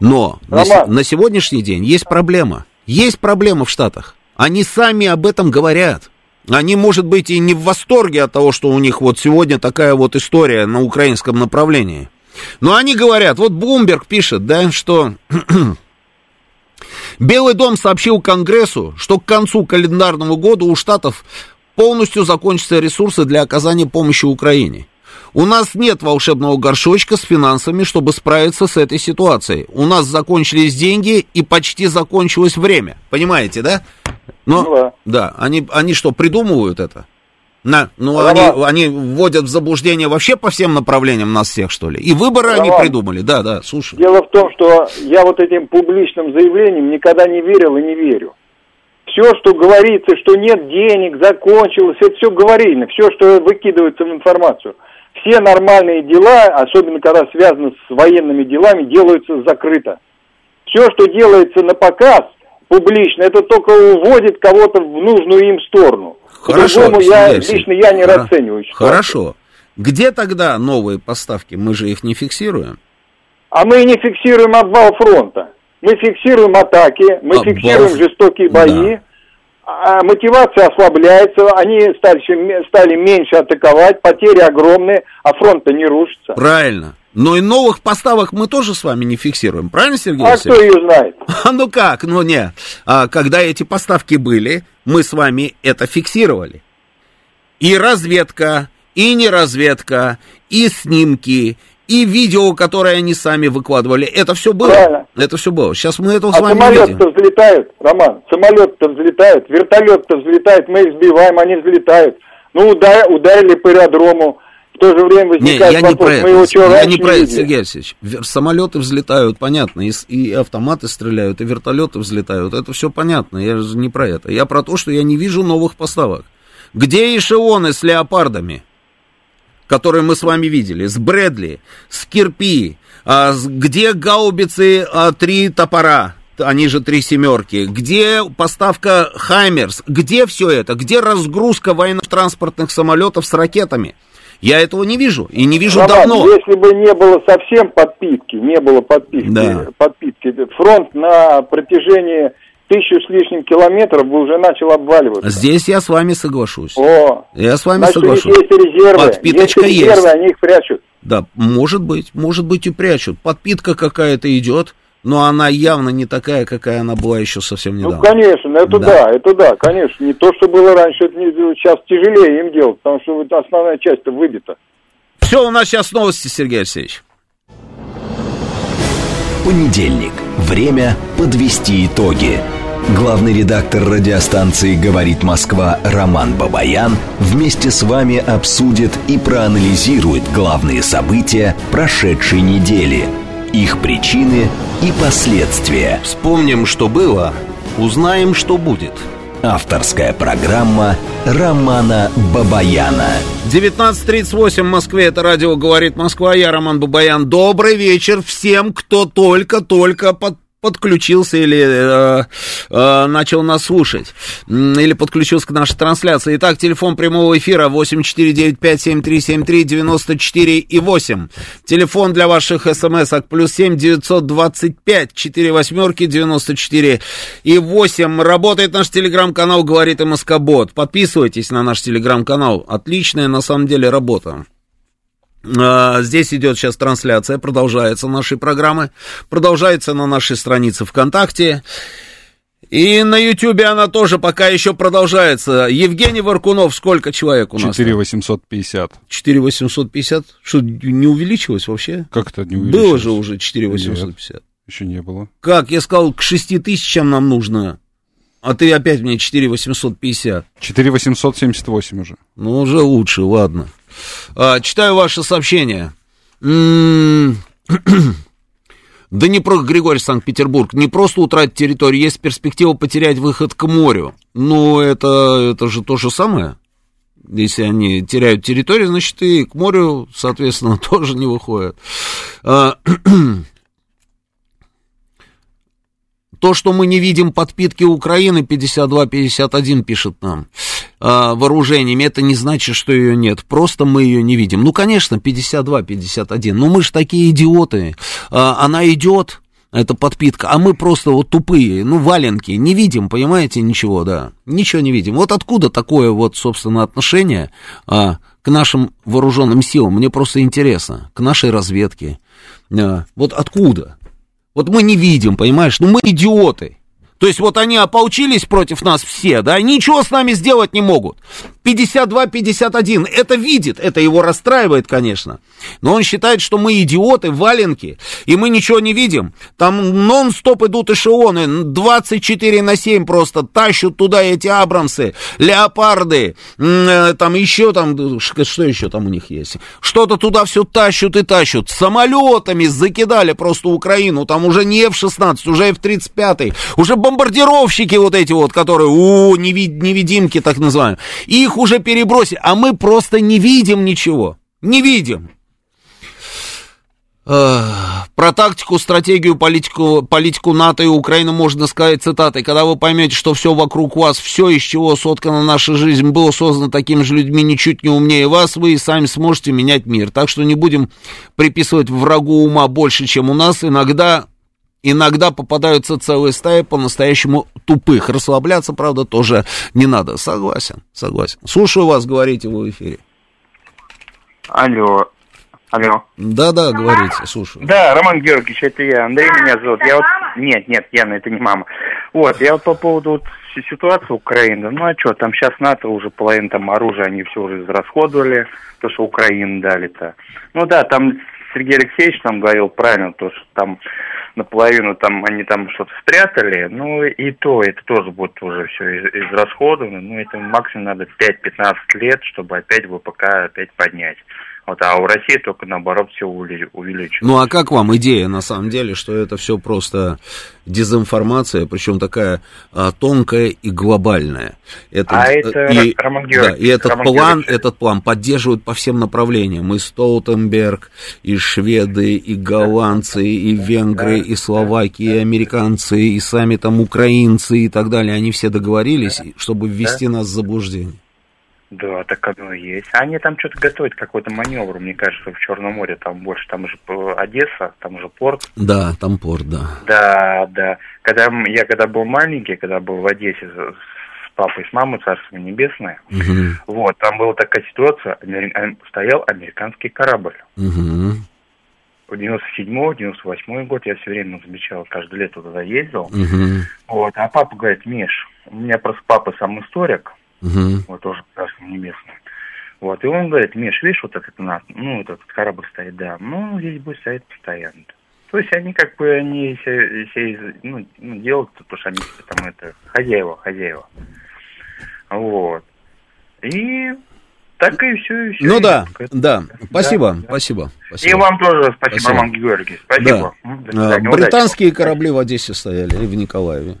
S1: Но на, на сегодняшний день есть проблема. Есть проблема в Штатах. Они сами об этом говорят. Они, может быть, и не в восторге от того, что у них вот сегодня такая вот история на украинском направлении. Но они говорят, вот Блумберг пишет, да, что Белый дом сообщил Конгрессу, что к концу календарного года у Штатов полностью закончатся ресурсы для оказания помощи Украине. У нас нет волшебного горшочка с финансами, чтобы справиться с этой ситуацией. У нас закончились деньги и почти закончилось время. Понимаете, да? Но, ну, да. да, они, они что, придумывают это? На, ну они, они вводят в заблуждение вообще по всем направлениям нас всех, что ли? И выборы Роман, они придумали, да, да, слушай.
S5: Дело в том, что я вот этим публичным заявлением никогда не верил и не верю. Все, что говорится, что нет денег, закончилось, это все говорильно, все, что выкидывается в информацию. Все нормальные дела, особенно когда связаны с военными делами, делаются закрыто. Все, что делается на показ, публично, это только уводит кого-то в нужную им сторону.
S1: Хорошо,
S5: По-другому я, лично я не Хор- расцениваю
S1: ситуацию. Хорошо. Где тогда новые поставки? Мы же их не фиксируем.
S5: А мы не фиксируем обвал фронта. Мы фиксируем атаки, мы обвал... фиксируем жестокие бои. Да. А мотивация ослабляется, они стали, стали меньше атаковать, потери огромные, а фронт-то не рушится.
S1: Правильно. Но и новых поставок мы тоже с вами не фиксируем, правильно, Сергей
S5: А кто ее знает?
S1: А ну как, ну не. А, когда эти поставки были, мы с вами это фиксировали. И разведка, и не разведка, и снимки, и видео, которое они сами выкладывали. Это все было. Правильно. Это все было. Сейчас мы этого а с вами
S5: самолет-то взлетают, Роман. Самолет-то взлетает, вертолет-то взлетает, мы их сбиваем, они взлетают. Ну, ударили по аэродрому в то же время возникает
S1: не, я вопрос, не про мы его я не про это, Сергей Алексеевич. Самолеты взлетают, понятно, и, и автоматы стреляют, и вертолеты взлетают, это все понятно, я же не про это. Я про то, что я не вижу новых поставок. Где эшелоны с леопардами, которые мы с вами видели, с Брэдли, с Кирпи, а, где гаубицы а, три топора, они же три семерки. Где поставка Хаймерс? Где все это? Где разгрузка военно-транспортных самолетов с ракетами? Я этого не вижу и не вижу Роман, давно.
S5: Если бы не было совсем подпитки, не было подпитки, да. подпитки, фронт на протяжении тысячу с лишним километров бы уже начал обваливаться.
S1: Здесь я с вами соглашусь.
S5: О,
S1: я с вами
S5: значит,
S1: соглашусь.
S5: Есть резервы. Подпиточка есть. Резервы, есть. они их прячут.
S1: Да, может быть, может быть и прячут. Подпитка какая-то идет но она явно не такая, какая она была еще совсем ну, недавно.
S5: Ну, конечно, это да, да это да, конечно. Не то, что было раньше, это не, сейчас тяжелее им делать, потому что основная часть-то выбита.
S1: Все, у нас сейчас новости, Сергей Алексеевич.
S3: Понедельник. Время подвести итоги. Главный редактор радиостанции «Говорит Москва» Роман Бабаян вместе с вами обсудит и проанализирует главные события прошедшей недели – их причины и последствия.
S1: Вспомним, что было, узнаем, что будет.
S3: Авторская программа Романа Бабаяна.
S1: 19.38 в Москве. Это радио «Говорит Москва». Я Роман Бабаян. Добрый вечер всем, кто только-только под подключился или э, э, начал нас слушать, или подключился к нашей трансляции. Итак, телефон прямого эфира 8495-7373-94 и 8. Телефон для ваших смс-ок плюс 7 925 4 восьмерки 94 и 8. Работает наш телеграм-канал «Говорит МСК-бот». Подписывайтесь на наш телеграм-канал. Отличная, на самом деле, работа. А, здесь идет сейчас трансляция, продолжается нашей программы, продолжается на нашей странице ВКонтакте. И на Ютьюбе она тоже пока еще продолжается. Евгений Варкунов, сколько человек у нас?
S2: 4850.
S1: 4850? Что, не увеличилось вообще?
S2: Как это не увеличилось?
S1: Было же уже 4850. Нет,
S2: еще не было.
S1: Как? Я сказал, к 6 тысячам нам нужно. А ты опять мне 4850.
S2: 4878 уже.
S1: Ну, уже лучше, ладно. А, читаю ваше сообщение. М-м-м. Да не про Григорий Санкт-Петербург, не просто утратить территорию, есть перспектива потерять выход к морю. Ну, это, это же то же самое. Если они теряют территорию, значит, и к морю, соответственно, тоже не выходят. А, то, что мы не видим подпитки Украины, 52-51 пишет нам, э, вооружениями, это не значит, что ее нет. Просто мы ее не видим. Ну, конечно, 52-51. Но мы же такие идиоты. Э, она идет, это подпитка, а мы просто вот тупые, ну, валенки, не видим, понимаете, ничего, да, ничего не видим. Вот откуда такое вот, собственно, отношение а, к нашим вооруженным силам, мне просто интересно, к нашей разведке, а, вот откуда? Вот мы не видим, понимаешь? Ну мы идиоты. То есть вот они ополчились против нас все, да, ничего с нами сделать не могут. 52-51, это видит, это его расстраивает, конечно. Но он считает, что мы идиоты, валенки, и мы ничего не видим. Там нон-стоп идут эшелоны, 24 на 7 просто тащут туда эти абрамсы, леопарды, э, там еще там, что еще там у них есть? Что-то туда все тащут и тащут. Самолетами закидали просто Украину, там уже не F-16, уже F-35, уже бомбардировщики вот эти вот, которые, у, невид, невидимки так называемые, их уже перебросили, а мы просто не видим ничего, не видим. Про тактику, стратегию, политику, политику НАТО и Украины можно сказать цитатой. Когда вы поймете, что все вокруг вас, все, из чего соткана наша жизнь, было создано такими же людьми, ничуть не умнее вас, вы и сами сможете менять мир. Так что не будем приписывать врагу ума больше, чем у нас. Иногда Иногда попадаются целые стаи по-настоящему тупых. Расслабляться, правда, тоже не надо. Согласен, согласен. Слушаю вас, говорите вы в эфире.
S6: Алло. Алло.
S1: Да-да, говорите, слушаю.
S6: Да, Роман Георгиевич, это я. Андрей меня зовут. Я вот... Нет, нет, Яна, это не мама. Вот, я вот по поводу вот ситуации Украины. Ну а что, там сейчас НАТО уже половину там оружия, они все уже израсходовали, то, что Украину дали-то. Ну да, там Сергей Алексеевич там говорил правильно, то, что там наполовину там они там что-то спрятали, ну и то, это тоже будет уже все израсходовано, ну это максимум надо 5-15 лет, чтобы опять ВПК опять поднять. Вот, а у России только наоборот все увеличивается.
S1: Ну а как вам идея на самом деле, что это все просто дезинформация, причем такая а, тонкая и глобальная?
S6: Это, а это и, Роман
S1: Георгиевич. Да, и этот Роман план, Георгиевич. этот план поддерживают по всем направлениям. И Столтенберг, и шведы, и голландцы, и венгры, и словаки, и американцы, и сами там украинцы и так далее. Они все договорились, чтобы ввести нас в заблуждение.
S6: Да, так оно и есть. Они там что-то готовят, какой-то маневр, мне кажется, в Черном море, там больше, там же Одесса, там же порт.
S1: Да, там порт, да.
S6: Да, да. Когда я когда был маленький, когда был в Одессе с папой, с мамой, Царство Небесное, угу. вот, там была такая ситуация, э, стоял американский корабль. Угу. В 97-98 год я все время замечал, каждое лето туда ездил. Угу. Вот, а папа говорит, Миш, у меня просто папа сам историк, угу. вот тоже Царство Небесное. Вот, и он говорит, Миш, видишь, вот этот, ну, этот корабль стоит, да, ну, здесь будет стоять постоянно. То есть они как бы, они все, все ну, ну, делают, потому что они там это, хозяева, хозяева. Вот. И так и все, и все.
S1: Ну да, да. Спасибо, да, спасибо, спасибо.
S6: И вам тоже спасибо, спасибо. Роман Георгиевич. Спасибо.
S1: Да. А, британские корабли в Одессе стояли и в Николаеве.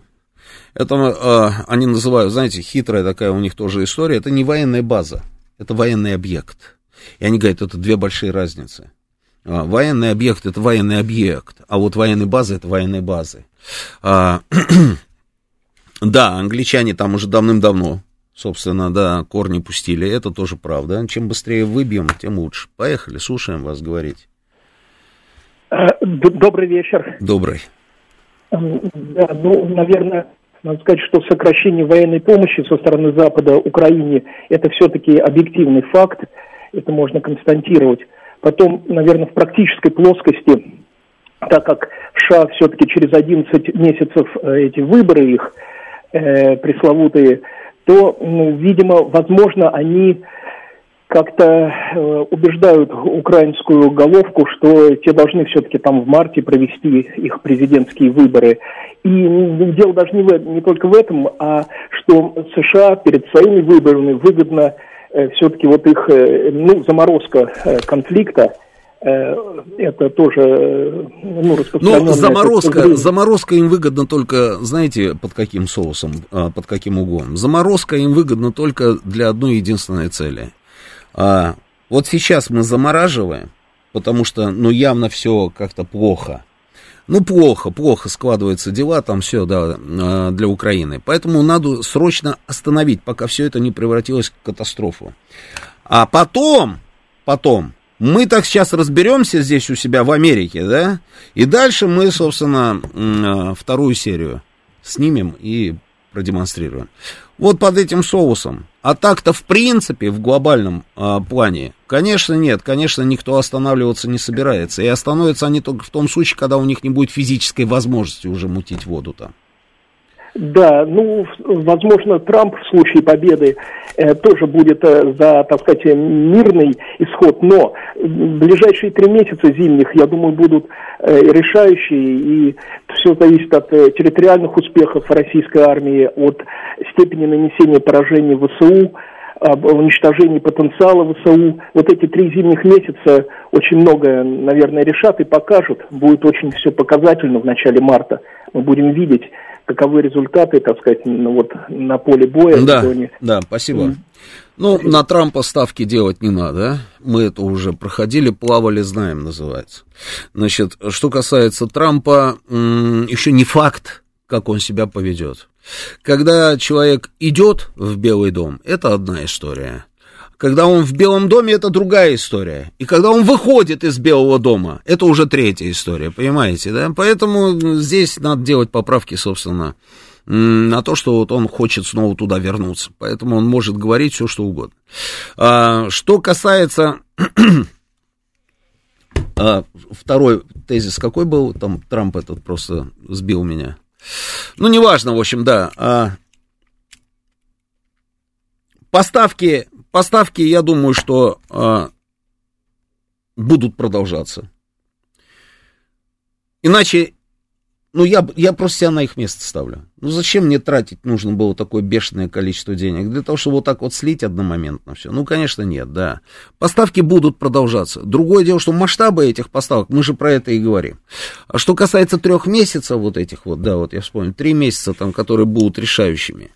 S1: Это э, они называют, знаете, хитрая такая у них тоже история. Это не военная база, это военный объект. И они говорят, это две большие разницы. А, военный объект это военный объект, а вот военные базы это военные базы. А, да, англичане там уже давным-давно, собственно, да, корни пустили, это тоже правда. Чем быстрее выбьем, тем лучше. Поехали, слушаем вас говорить.
S7: Э, добрый вечер.
S1: Добрый.
S7: Да, ну, наверное, надо сказать, что сокращение военной помощи со стороны Запада Украине – это все-таки объективный факт, это можно констатировать. Потом, наверное, в практической плоскости, так как в США все-таки через 11 месяцев э, эти выборы их э, пресловутые, то, ну, видимо, возможно, они как-то э, убеждают украинскую головку, что те должны все-таки там в марте провести их президентские выборы. И дело даже не, в, не только в этом, а что США перед своими выборами выгодно э, все-таки вот их э, ну, заморозка э, конфликта, это тоже ну,
S1: Ну, заморозка, заморозка им выгодна только, знаете, под каким соусом, а, под каким углом? Заморозка им выгодна только для одной единственной цели. А, вот сейчас мы замораживаем, потому что, ну, явно все как-то плохо. Ну, плохо, плохо складываются дела, там все, да, а, для Украины. Поэтому надо срочно остановить, пока все это не превратилось в катастрофу. А потом, потом, мы так сейчас разберемся здесь у себя в Америке, да, и дальше мы, собственно, а, вторую серию снимем и продемонстрируем. Вот под этим соусом. А так-то, в принципе, в глобальном а, плане, конечно, нет, конечно, никто останавливаться не собирается. И остановятся они только в том случае, когда у них не будет физической возможности уже мутить воду там.
S7: Да, ну, возможно, Трамп в случае победы э, тоже будет э, за, так сказать, мирный исход, но ближайшие три месяца зимних, я думаю, будут э, решающие, и все зависит от э, территориальных успехов российской армии, от степени нанесения поражений ВСУ, об уничтожении потенциала ВСУ. Вот эти три зимних месяца очень многое, наверное, решат и покажут. Будет очень все показательно в начале марта. Мы будем видеть, каковы результаты, так сказать, ну, вот, на поле боя.
S1: Да, зоне. да, спасибо. Mm. Ну, на Трампа ставки делать не надо. Мы это уже проходили, плавали, знаем, называется. Значит, что касается Трампа, еще не факт, как он себя поведет. Когда человек идет в Белый дом, это одна история. Когда он в Белом доме, это другая история. И когда он выходит из Белого дома, это уже третья история, понимаете, да? Поэтому здесь надо делать поправки, собственно, на то, что вот он хочет снова туда вернуться. Поэтому он может говорить все, что угодно. А, что касается... а, второй тезис какой был? Там Трамп этот просто сбил меня. Ну, неважно, в общем, да. А, поставки, поставки, я думаю, что а, будут продолжаться. Иначе ну, я, я просто себя на их место ставлю. Ну, зачем мне тратить нужно было такое бешеное количество денег? Для того, чтобы вот так вот слить одномоментно все? Ну, конечно, нет, да. Поставки будут продолжаться. Другое дело, что масштабы этих поставок, мы же про это и говорим. А что касается трех месяцев вот этих вот, да, вот я вспомнил, три месяца там, которые будут решающими,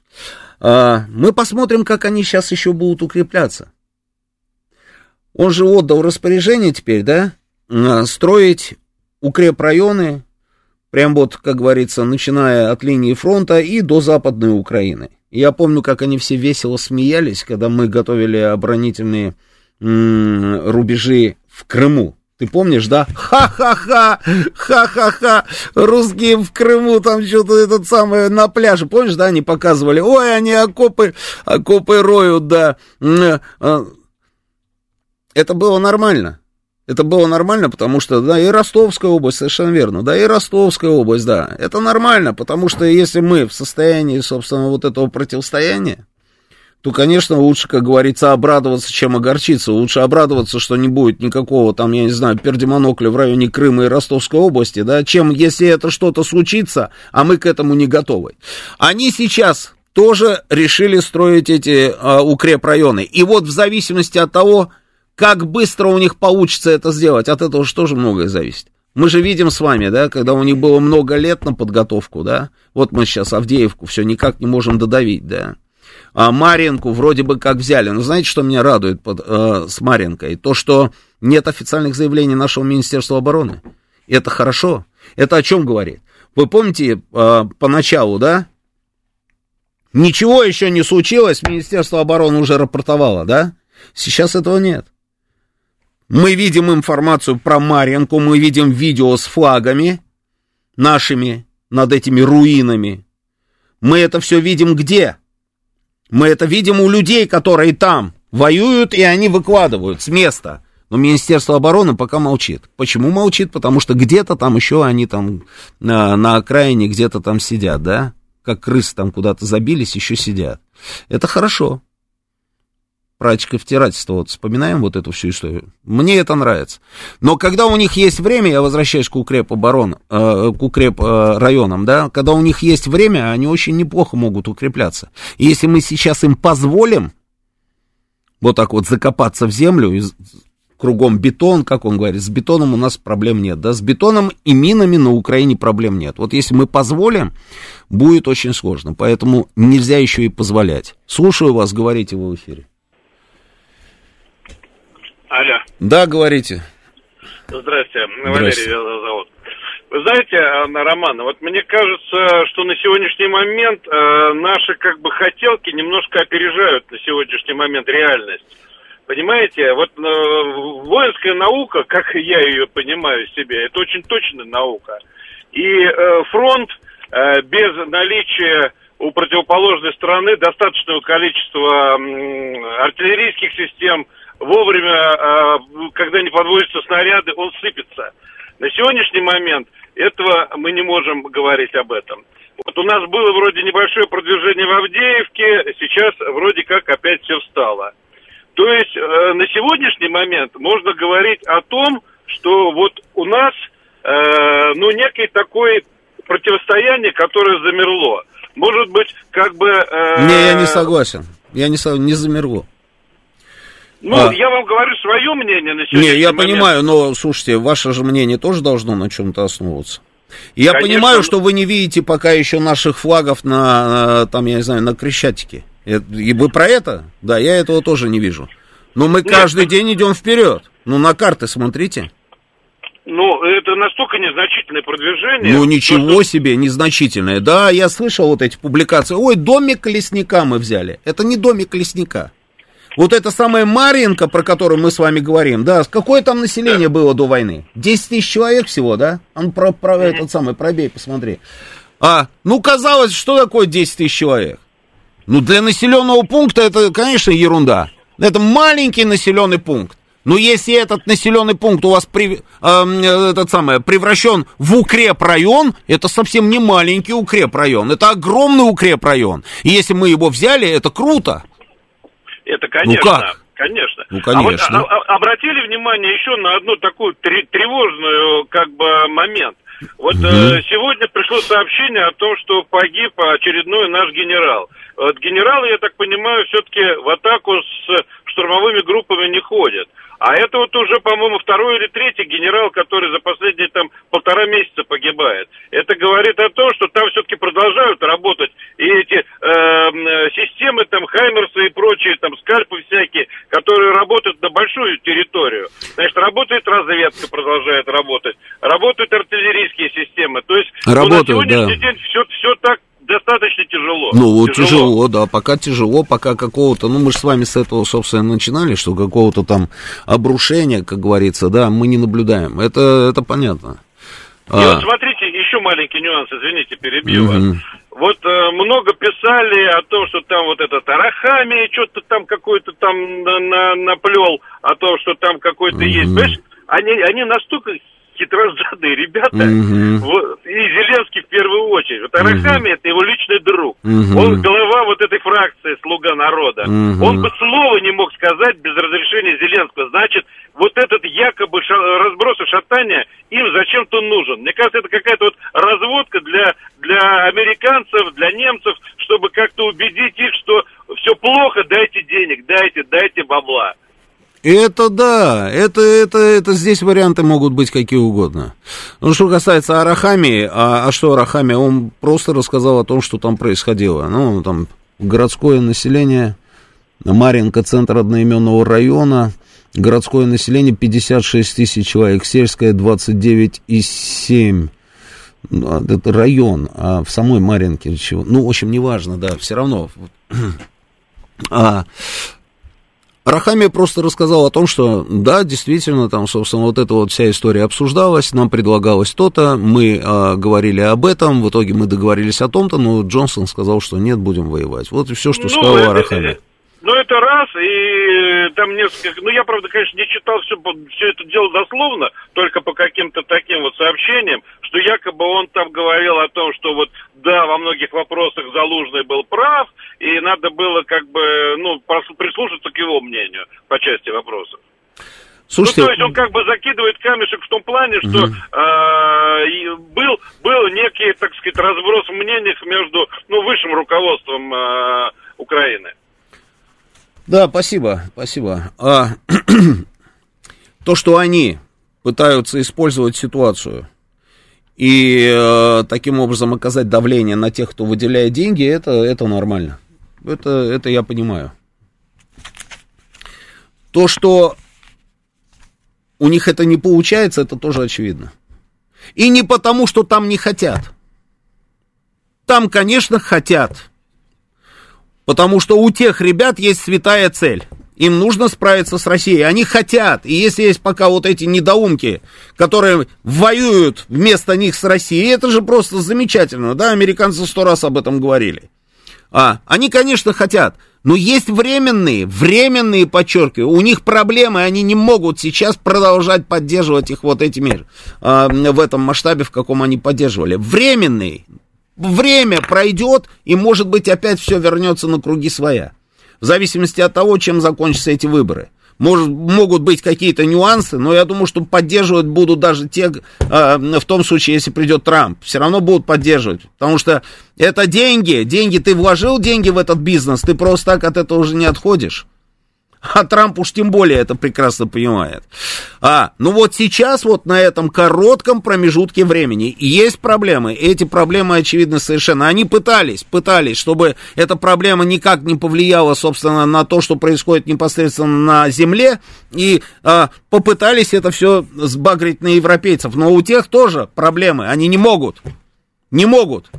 S1: мы посмотрим, как они сейчас еще будут укрепляться. Он же отдал распоряжение теперь, да, строить укрепрайоны, Прям вот, как говорится, начиная от линии фронта и до Западной Украины. Я помню, как они все весело смеялись, когда мы готовили оборонительные рубежи в Крыму. Ты помнишь, да? Ха-ха-ха! Ха-ха-ха! Русские в Крыму там что-то этот самый на пляже. Помнишь, да, они показывали? Ой, они окопы, окопы роют, да. А, это было нормально. Это было нормально, потому что, да, и Ростовская область, совершенно верно, да, и Ростовская область, да, это нормально, потому что если мы в состоянии, собственно, вот этого противостояния, то, конечно, лучше, как говорится, обрадоваться, чем огорчиться. Лучше обрадоваться, что не будет никакого там, я не знаю, пердемонокля в районе Крыма и Ростовской области, да, чем если это что-то случится, а мы к этому не готовы. Они сейчас тоже решили строить эти а, укрепрайоны. И вот в зависимости от того, как быстро у них получится это сделать, от этого же тоже многое зависит. Мы же видим с вами, да, когда у них было много лет на подготовку, да, вот мы сейчас Авдеевку все никак не можем додавить, да. А Маринку вроде бы как взяли. Но знаете, что меня радует под, э, с Маринкой? То, что нет официальных заявлений нашего Министерства обороны. Это хорошо. Это о чем говорит? Вы помните, э, поначалу, да, ничего еще не случилось, Министерство обороны уже рапортовало, да? Сейчас этого нет. Мы видим информацию про Марьинку, мы видим видео с флагами нашими над этими руинами. Мы это все видим где? Мы это видим у людей, которые там воюют, и они выкладывают с места. Но Министерство обороны пока молчит. Почему молчит? Потому что где-то там еще они там на, на окраине где-то там сидят, да? Как крысы там куда-то забились, еще сидят. Это хорошо практика втирательства, вот вспоминаем вот эту всю историю. Мне это нравится. Но когда у них есть время, я возвращаюсь к укреп оборон, э, к укреп э, районам, да, когда у них есть время, они очень неплохо могут укрепляться. И если мы сейчас им позволим вот так вот закопаться в землю, и кругом бетон, как он говорит, с бетоном у нас проблем нет, да, с бетоном и минами на Украине проблем нет. Вот если мы позволим, будет очень сложно, поэтому нельзя еще и позволять. Слушаю вас, говорите вы в эфире.
S8: Алло.
S1: Да, говорите.
S8: Здравствуйте, Валерий зовут. Вы знаете, Анна Романа, вот мне кажется, что на сегодняшний момент э, наши как бы хотелки немножко опережают на сегодняшний момент реальность. Понимаете, вот э, воинская наука, как я ее понимаю себе, это очень точная наука. И э, фронт э, без наличия у противоположной стороны достаточного количества э, артиллерийских систем, вовремя, а, когда не подводятся снаряды, он сыпется. На сегодняшний момент этого мы не можем говорить об этом. Вот у нас было вроде небольшое продвижение в Авдеевке, сейчас вроде как опять все встало. То есть э, на сегодняшний момент можно говорить о том, что вот у нас, э, ну, некое такое противостояние, которое замерло. Может быть, как бы... Э...
S1: Не, я не согласен. Я не, не замерло.
S8: Ну, а... я вам говорю свое мнение на
S1: сегодняшний Не, я момент. понимаю, но, слушайте, ваше же мнение тоже должно на чем-то основываться. Я Конечно, понимаю, что вы не видите пока еще наших флагов на, там, я не знаю, на Крещатике. И вы про это? Да, я этого тоже не вижу. Но мы Нет, каждый день идем вперед. Ну, на карты смотрите.
S8: Ну, это настолько незначительное продвижение.
S1: Ну, ничего что... себе, незначительное. Да, я слышал вот эти публикации. Ой, домик лесника мы взяли. Это не домик лесника. Вот это самая Маринка, про которую мы с вами говорим, да, какое там население да. было до войны? 10 тысяч человек всего, да? Он про, про mm-hmm. этот самый, пробей, посмотри. А, ну, казалось, что такое 10 тысяч человек? Ну, для населенного пункта это, конечно, ерунда. Это маленький населенный пункт. Но если этот населенный пункт у вас при, э, этот самый, превращен в укрепрайон, это совсем не маленький укрепрайон, это огромный укрепрайон. И если мы его взяли, это круто.
S8: Это, конечно. Ну как? Конечно.
S1: Ну, конечно.
S8: А вот а, а, обратили внимание еще на одну такую тревожную, как бы, момент. Вот угу. э, сегодня пришло сообщение о том, что погиб очередной наш генерал. Вот генералы, я так понимаю, все-таки в атаку с штурмовыми группами не ходят. А это вот уже, по-моему, второй или третий генерал, который за последние там полтора месяца погибает. Это говорит о том, что там все-таки продолжают работать и эти э, системы, там, Хаймерсы и прочие, там, скальпы всякие, которые работают на большую территорию. Значит, работает разведка, продолжает работать, работают артиллерийские системы. То есть
S1: работают,
S8: ну, на сегодняшний да. день все, все так достаточно тяжело.
S1: Ну, тяжело. тяжело, да, пока тяжело, пока какого-то, ну, мы же с вами с этого, собственно, начинали, что какого-то там обрушения, как говорится, да, мы не наблюдаем. Это, это понятно.
S8: И а. вот смотрите, еще маленький нюанс, извините, перебью угу. вас. Вот э, много писали о том, что там вот этот Арахами что-то там какой-то там на, на, наплел, о том, что там какой-то угу. есть. Понимаешь, они, они настолько хитрозадые ребята, угу. вот, и Зеленский в первую очередь. Вот Арахами угу. это его личный друг. Угу. Он глава вот этой фракции «Слуга народа». Угу. Он бы слова не мог сказать без разрешения Зеленского. Значит, вот этот якобы ша- разброс и шатание им зачем-то нужен. Мне кажется, это какая-то вот разводка для, для американцев, для немцев, чтобы как-то убедить их, что все плохо, дайте денег, дайте, дайте бабла.
S1: Это да, это, это, это здесь варианты могут быть какие угодно. Ну, что касается Арахами, а, а что Арахами, он просто рассказал о том, что там происходило. Ну, там городское население, Маринка, центр одноименного района, городское население 56 тысяч человек, сельское 29,7 ну, это район, а в самой Маринке чего? Ну, в общем, неважно, да, все равно. А, Рахами просто рассказал о том, что да, действительно, там, собственно, вот эта вот вся история обсуждалась, нам предлагалось то-то, мы а, говорили об этом, в итоге мы договорились о том-то, но Джонсон сказал, что нет, будем воевать. Вот и все, что ну, сказал это, Арахами.
S8: Ну, это раз, и там несколько... Ну, я, правда, конечно, не читал все, все это дело дословно, только по каким-то таким вот сообщениям, что якобы он там говорил о том, что вот, да, во многих вопросах Залужный был прав, и надо было как бы, ну, прислушаться к его мнению по части вопросов. Слушайте, ну, то есть он как бы закидывает камешек в том плане, что угу. э, был, был некий, так сказать, разброс в мнениях между ну, высшим руководством э, Украины.
S1: Да, спасибо, спасибо. А, то, что они пытаются использовать ситуацию и э, таким образом оказать давление на тех, кто выделяет деньги, это, это нормально. Это, это я понимаю. То, что у них это не получается, это тоже очевидно. И не потому, что там не хотят. Там, конечно, хотят. Потому что у тех ребят есть святая цель. Им нужно справиться с Россией. Они хотят. И если есть пока вот эти недоумки, которые воюют вместо них с Россией, это же просто замечательно, да? Американцы сто раз об этом говорили. А, они, конечно, хотят. Но есть временные, временные, подчеркиваю, у них проблемы, они не могут сейчас продолжать поддерживать их вот этими, а, в этом масштабе, в каком они поддерживали. Временные, время пройдет, и, может быть, опять все вернется на круги своя. В зависимости от того, чем закончатся эти выборы. Может, могут быть какие-то нюансы, но я думаю, что поддерживать будут даже те, э, в том случае, если придет Трамп. Все равно будут поддерживать. Потому что это деньги. Деньги, ты вложил деньги в этот бизнес, ты просто так от этого уже не отходишь. А Трамп уж тем более это прекрасно понимает. А, ну вот сейчас вот на этом коротком промежутке времени есть проблемы. Эти проблемы очевидны совершенно. Они пытались, пытались, чтобы эта проблема никак не повлияла, собственно, на то, что происходит непосредственно на Земле. И а, попытались это все сбагрить на европейцев. Но у тех тоже проблемы. Они не могут. Не могут.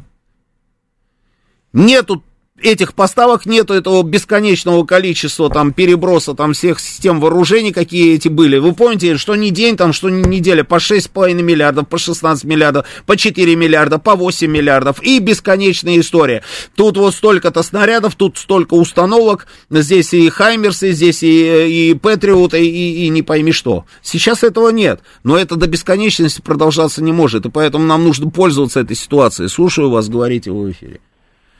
S1: Нету этих поставок нету этого бесконечного количества там переброса там всех систем вооружений, какие эти были. Вы помните, что не день, там, что не неделя, по 6,5 миллиардов, по 16 миллиардов, по 4 миллиарда, по 8 миллиардов и бесконечная история. Тут вот столько-то снарядов, тут столько установок, здесь и Хаймерсы, здесь и, и Патриоты, и, и не пойми что. Сейчас этого нет, но это до бесконечности продолжаться не может, и поэтому нам нужно пользоваться этой ситуацией. Слушаю вас, говорите в эфире.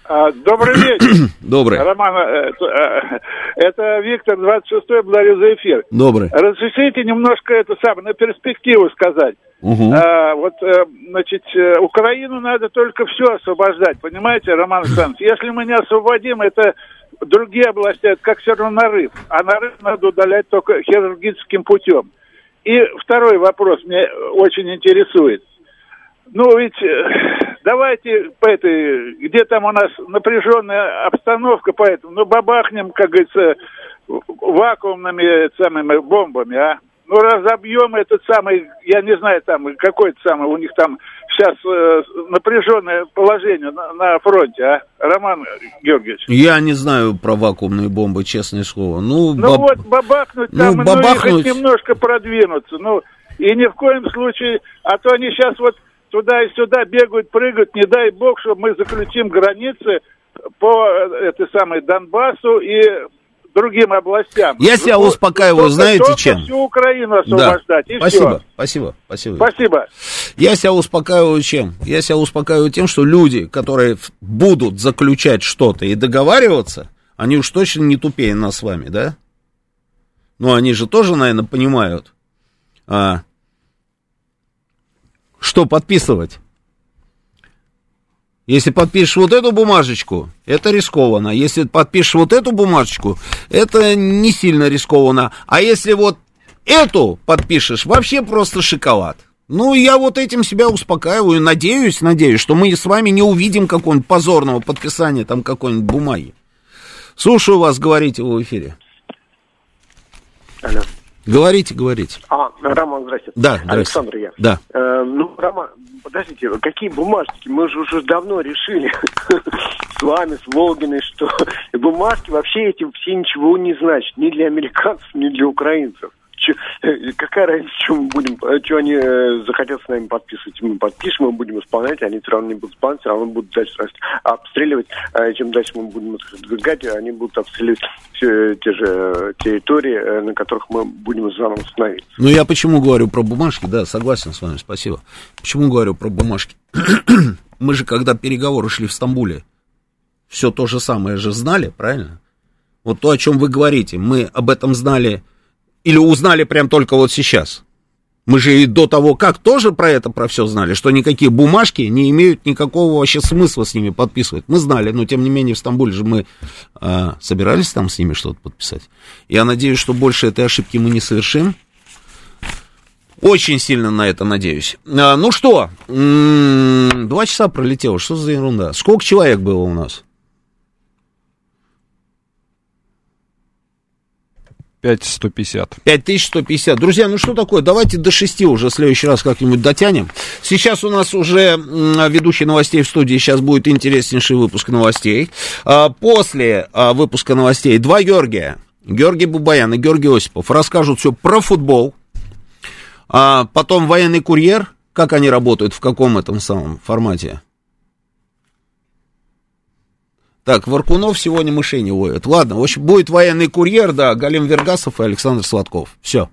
S9: А, добрый вечер.
S1: Добрый.
S9: Роман, э, э, это Виктор, 26-й, благодарю за эфир.
S1: Добрый.
S9: Разрешите немножко это самое, на перспективу сказать.
S1: Угу.
S9: А, вот, э, значит, Украину надо только все освобождать, понимаете, Роман Александрович? Если мы не освободим, это другие области, это как все равно нарыв. А нарыв надо удалять только хирургическим путем. И второй вопрос мне очень интересует. Ну, ведь давайте по этой, где там у нас напряженная обстановка, поэтому, ну, бабахнем, как говорится, вакуумными самыми бомбами, а? Ну, разобьем этот самый, я не знаю, там, какой-то самый, у них там сейчас э, напряженное положение на, на фронте, а? Роман Георгиевич.
S1: Я не знаю про вакуумные бомбы, честное слово. Ну,
S9: ну баб... вот бабахнуть ну, там, бабахнуть... ну, и хоть немножко продвинуться, ну, и ни в коем случае, а то они сейчас вот туда и сюда бегают, прыгают, не дай бог, что мы заключим границы по э, этой самой Донбассу и другим областям.
S1: Я себя ну, успокаиваю, только, знаете только чем?
S9: всю Украину освобождать,
S1: да. и спасибо, все. Спасибо, спасибо.
S9: Спасибо.
S1: Я себя успокаиваю чем? Я себя успокаиваю тем, что люди, которые будут заключать что-то и договариваться, они уж точно не тупее нас с вами, да? Ну, они же тоже, наверное, понимают, а, что подписывать? Если подпишешь вот эту бумажечку, это рискованно. Если подпишешь вот эту бумажечку, это не сильно рискованно. А если вот эту подпишешь, вообще просто шоколад. Ну, я вот этим себя успокаиваю, надеюсь, надеюсь, что мы с вами не увидим какого-нибудь позорного подписания там какой-нибудь бумаги. Слушаю вас, говорите в эфире. Алло. Говорите, говорите.
S10: А, Роман, здрасте.
S1: Да, здрасте.
S10: Александр я.
S1: Да.
S10: Э, ну, Роман, подождите, какие бумажки? Мы же уже давно решили с вами, с Волгиной, что бумажки вообще эти все ничего не значат. Ни для американцев, ни для украинцев. Э, какая разница, что мы будем, э, что они э, захотят с нами подписывать, мы подпишем, мы будем исполнять, они все равно не будут исполнять, все равно будут дальше обстреливать. А чем дальше мы будем сдвигать, они будут обстреливать все те же территории, на которых мы будем заново становиться.
S1: Ну, я почему говорю про бумажки, да, согласен с вами, спасибо. Почему говорю про бумажки? мы же, когда переговоры шли в Стамбуле, все то же самое же знали, правильно? Вот то, о чем вы говорите, мы об этом знали или узнали прям только вот сейчас? Мы же и до того, как тоже про это, про все знали, что никакие бумажки не имеют никакого вообще смысла с ними подписывать. Мы знали, но тем не менее в Стамбуле же мы а, собирались там с ними что-то подписать. Я надеюсь, что больше этой ошибки мы не совершим. Очень сильно на это надеюсь. А, ну что, м-м, два часа пролетело, что за ерунда? Сколько человек было у нас?
S2: 5150.
S1: 5150. Друзья, ну что такое? Давайте до 6 уже в следующий раз как-нибудь дотянем. Сейчас у нас уже ведущий новостей в студии. Сейчас будет интереснейший выпуск новостей. А, после а, выпуска новостей два Георгия. Георгий Бубаян и Георгий Осипов расскажут все про футбол. А потом военный курьер. Как они работают, в каком этом самом формате? Так, Варкунов сегодня мышей не ловит. Ладно, в общем, будет военный курьер, да, Галим Вергасов и Александр Сладков. Все.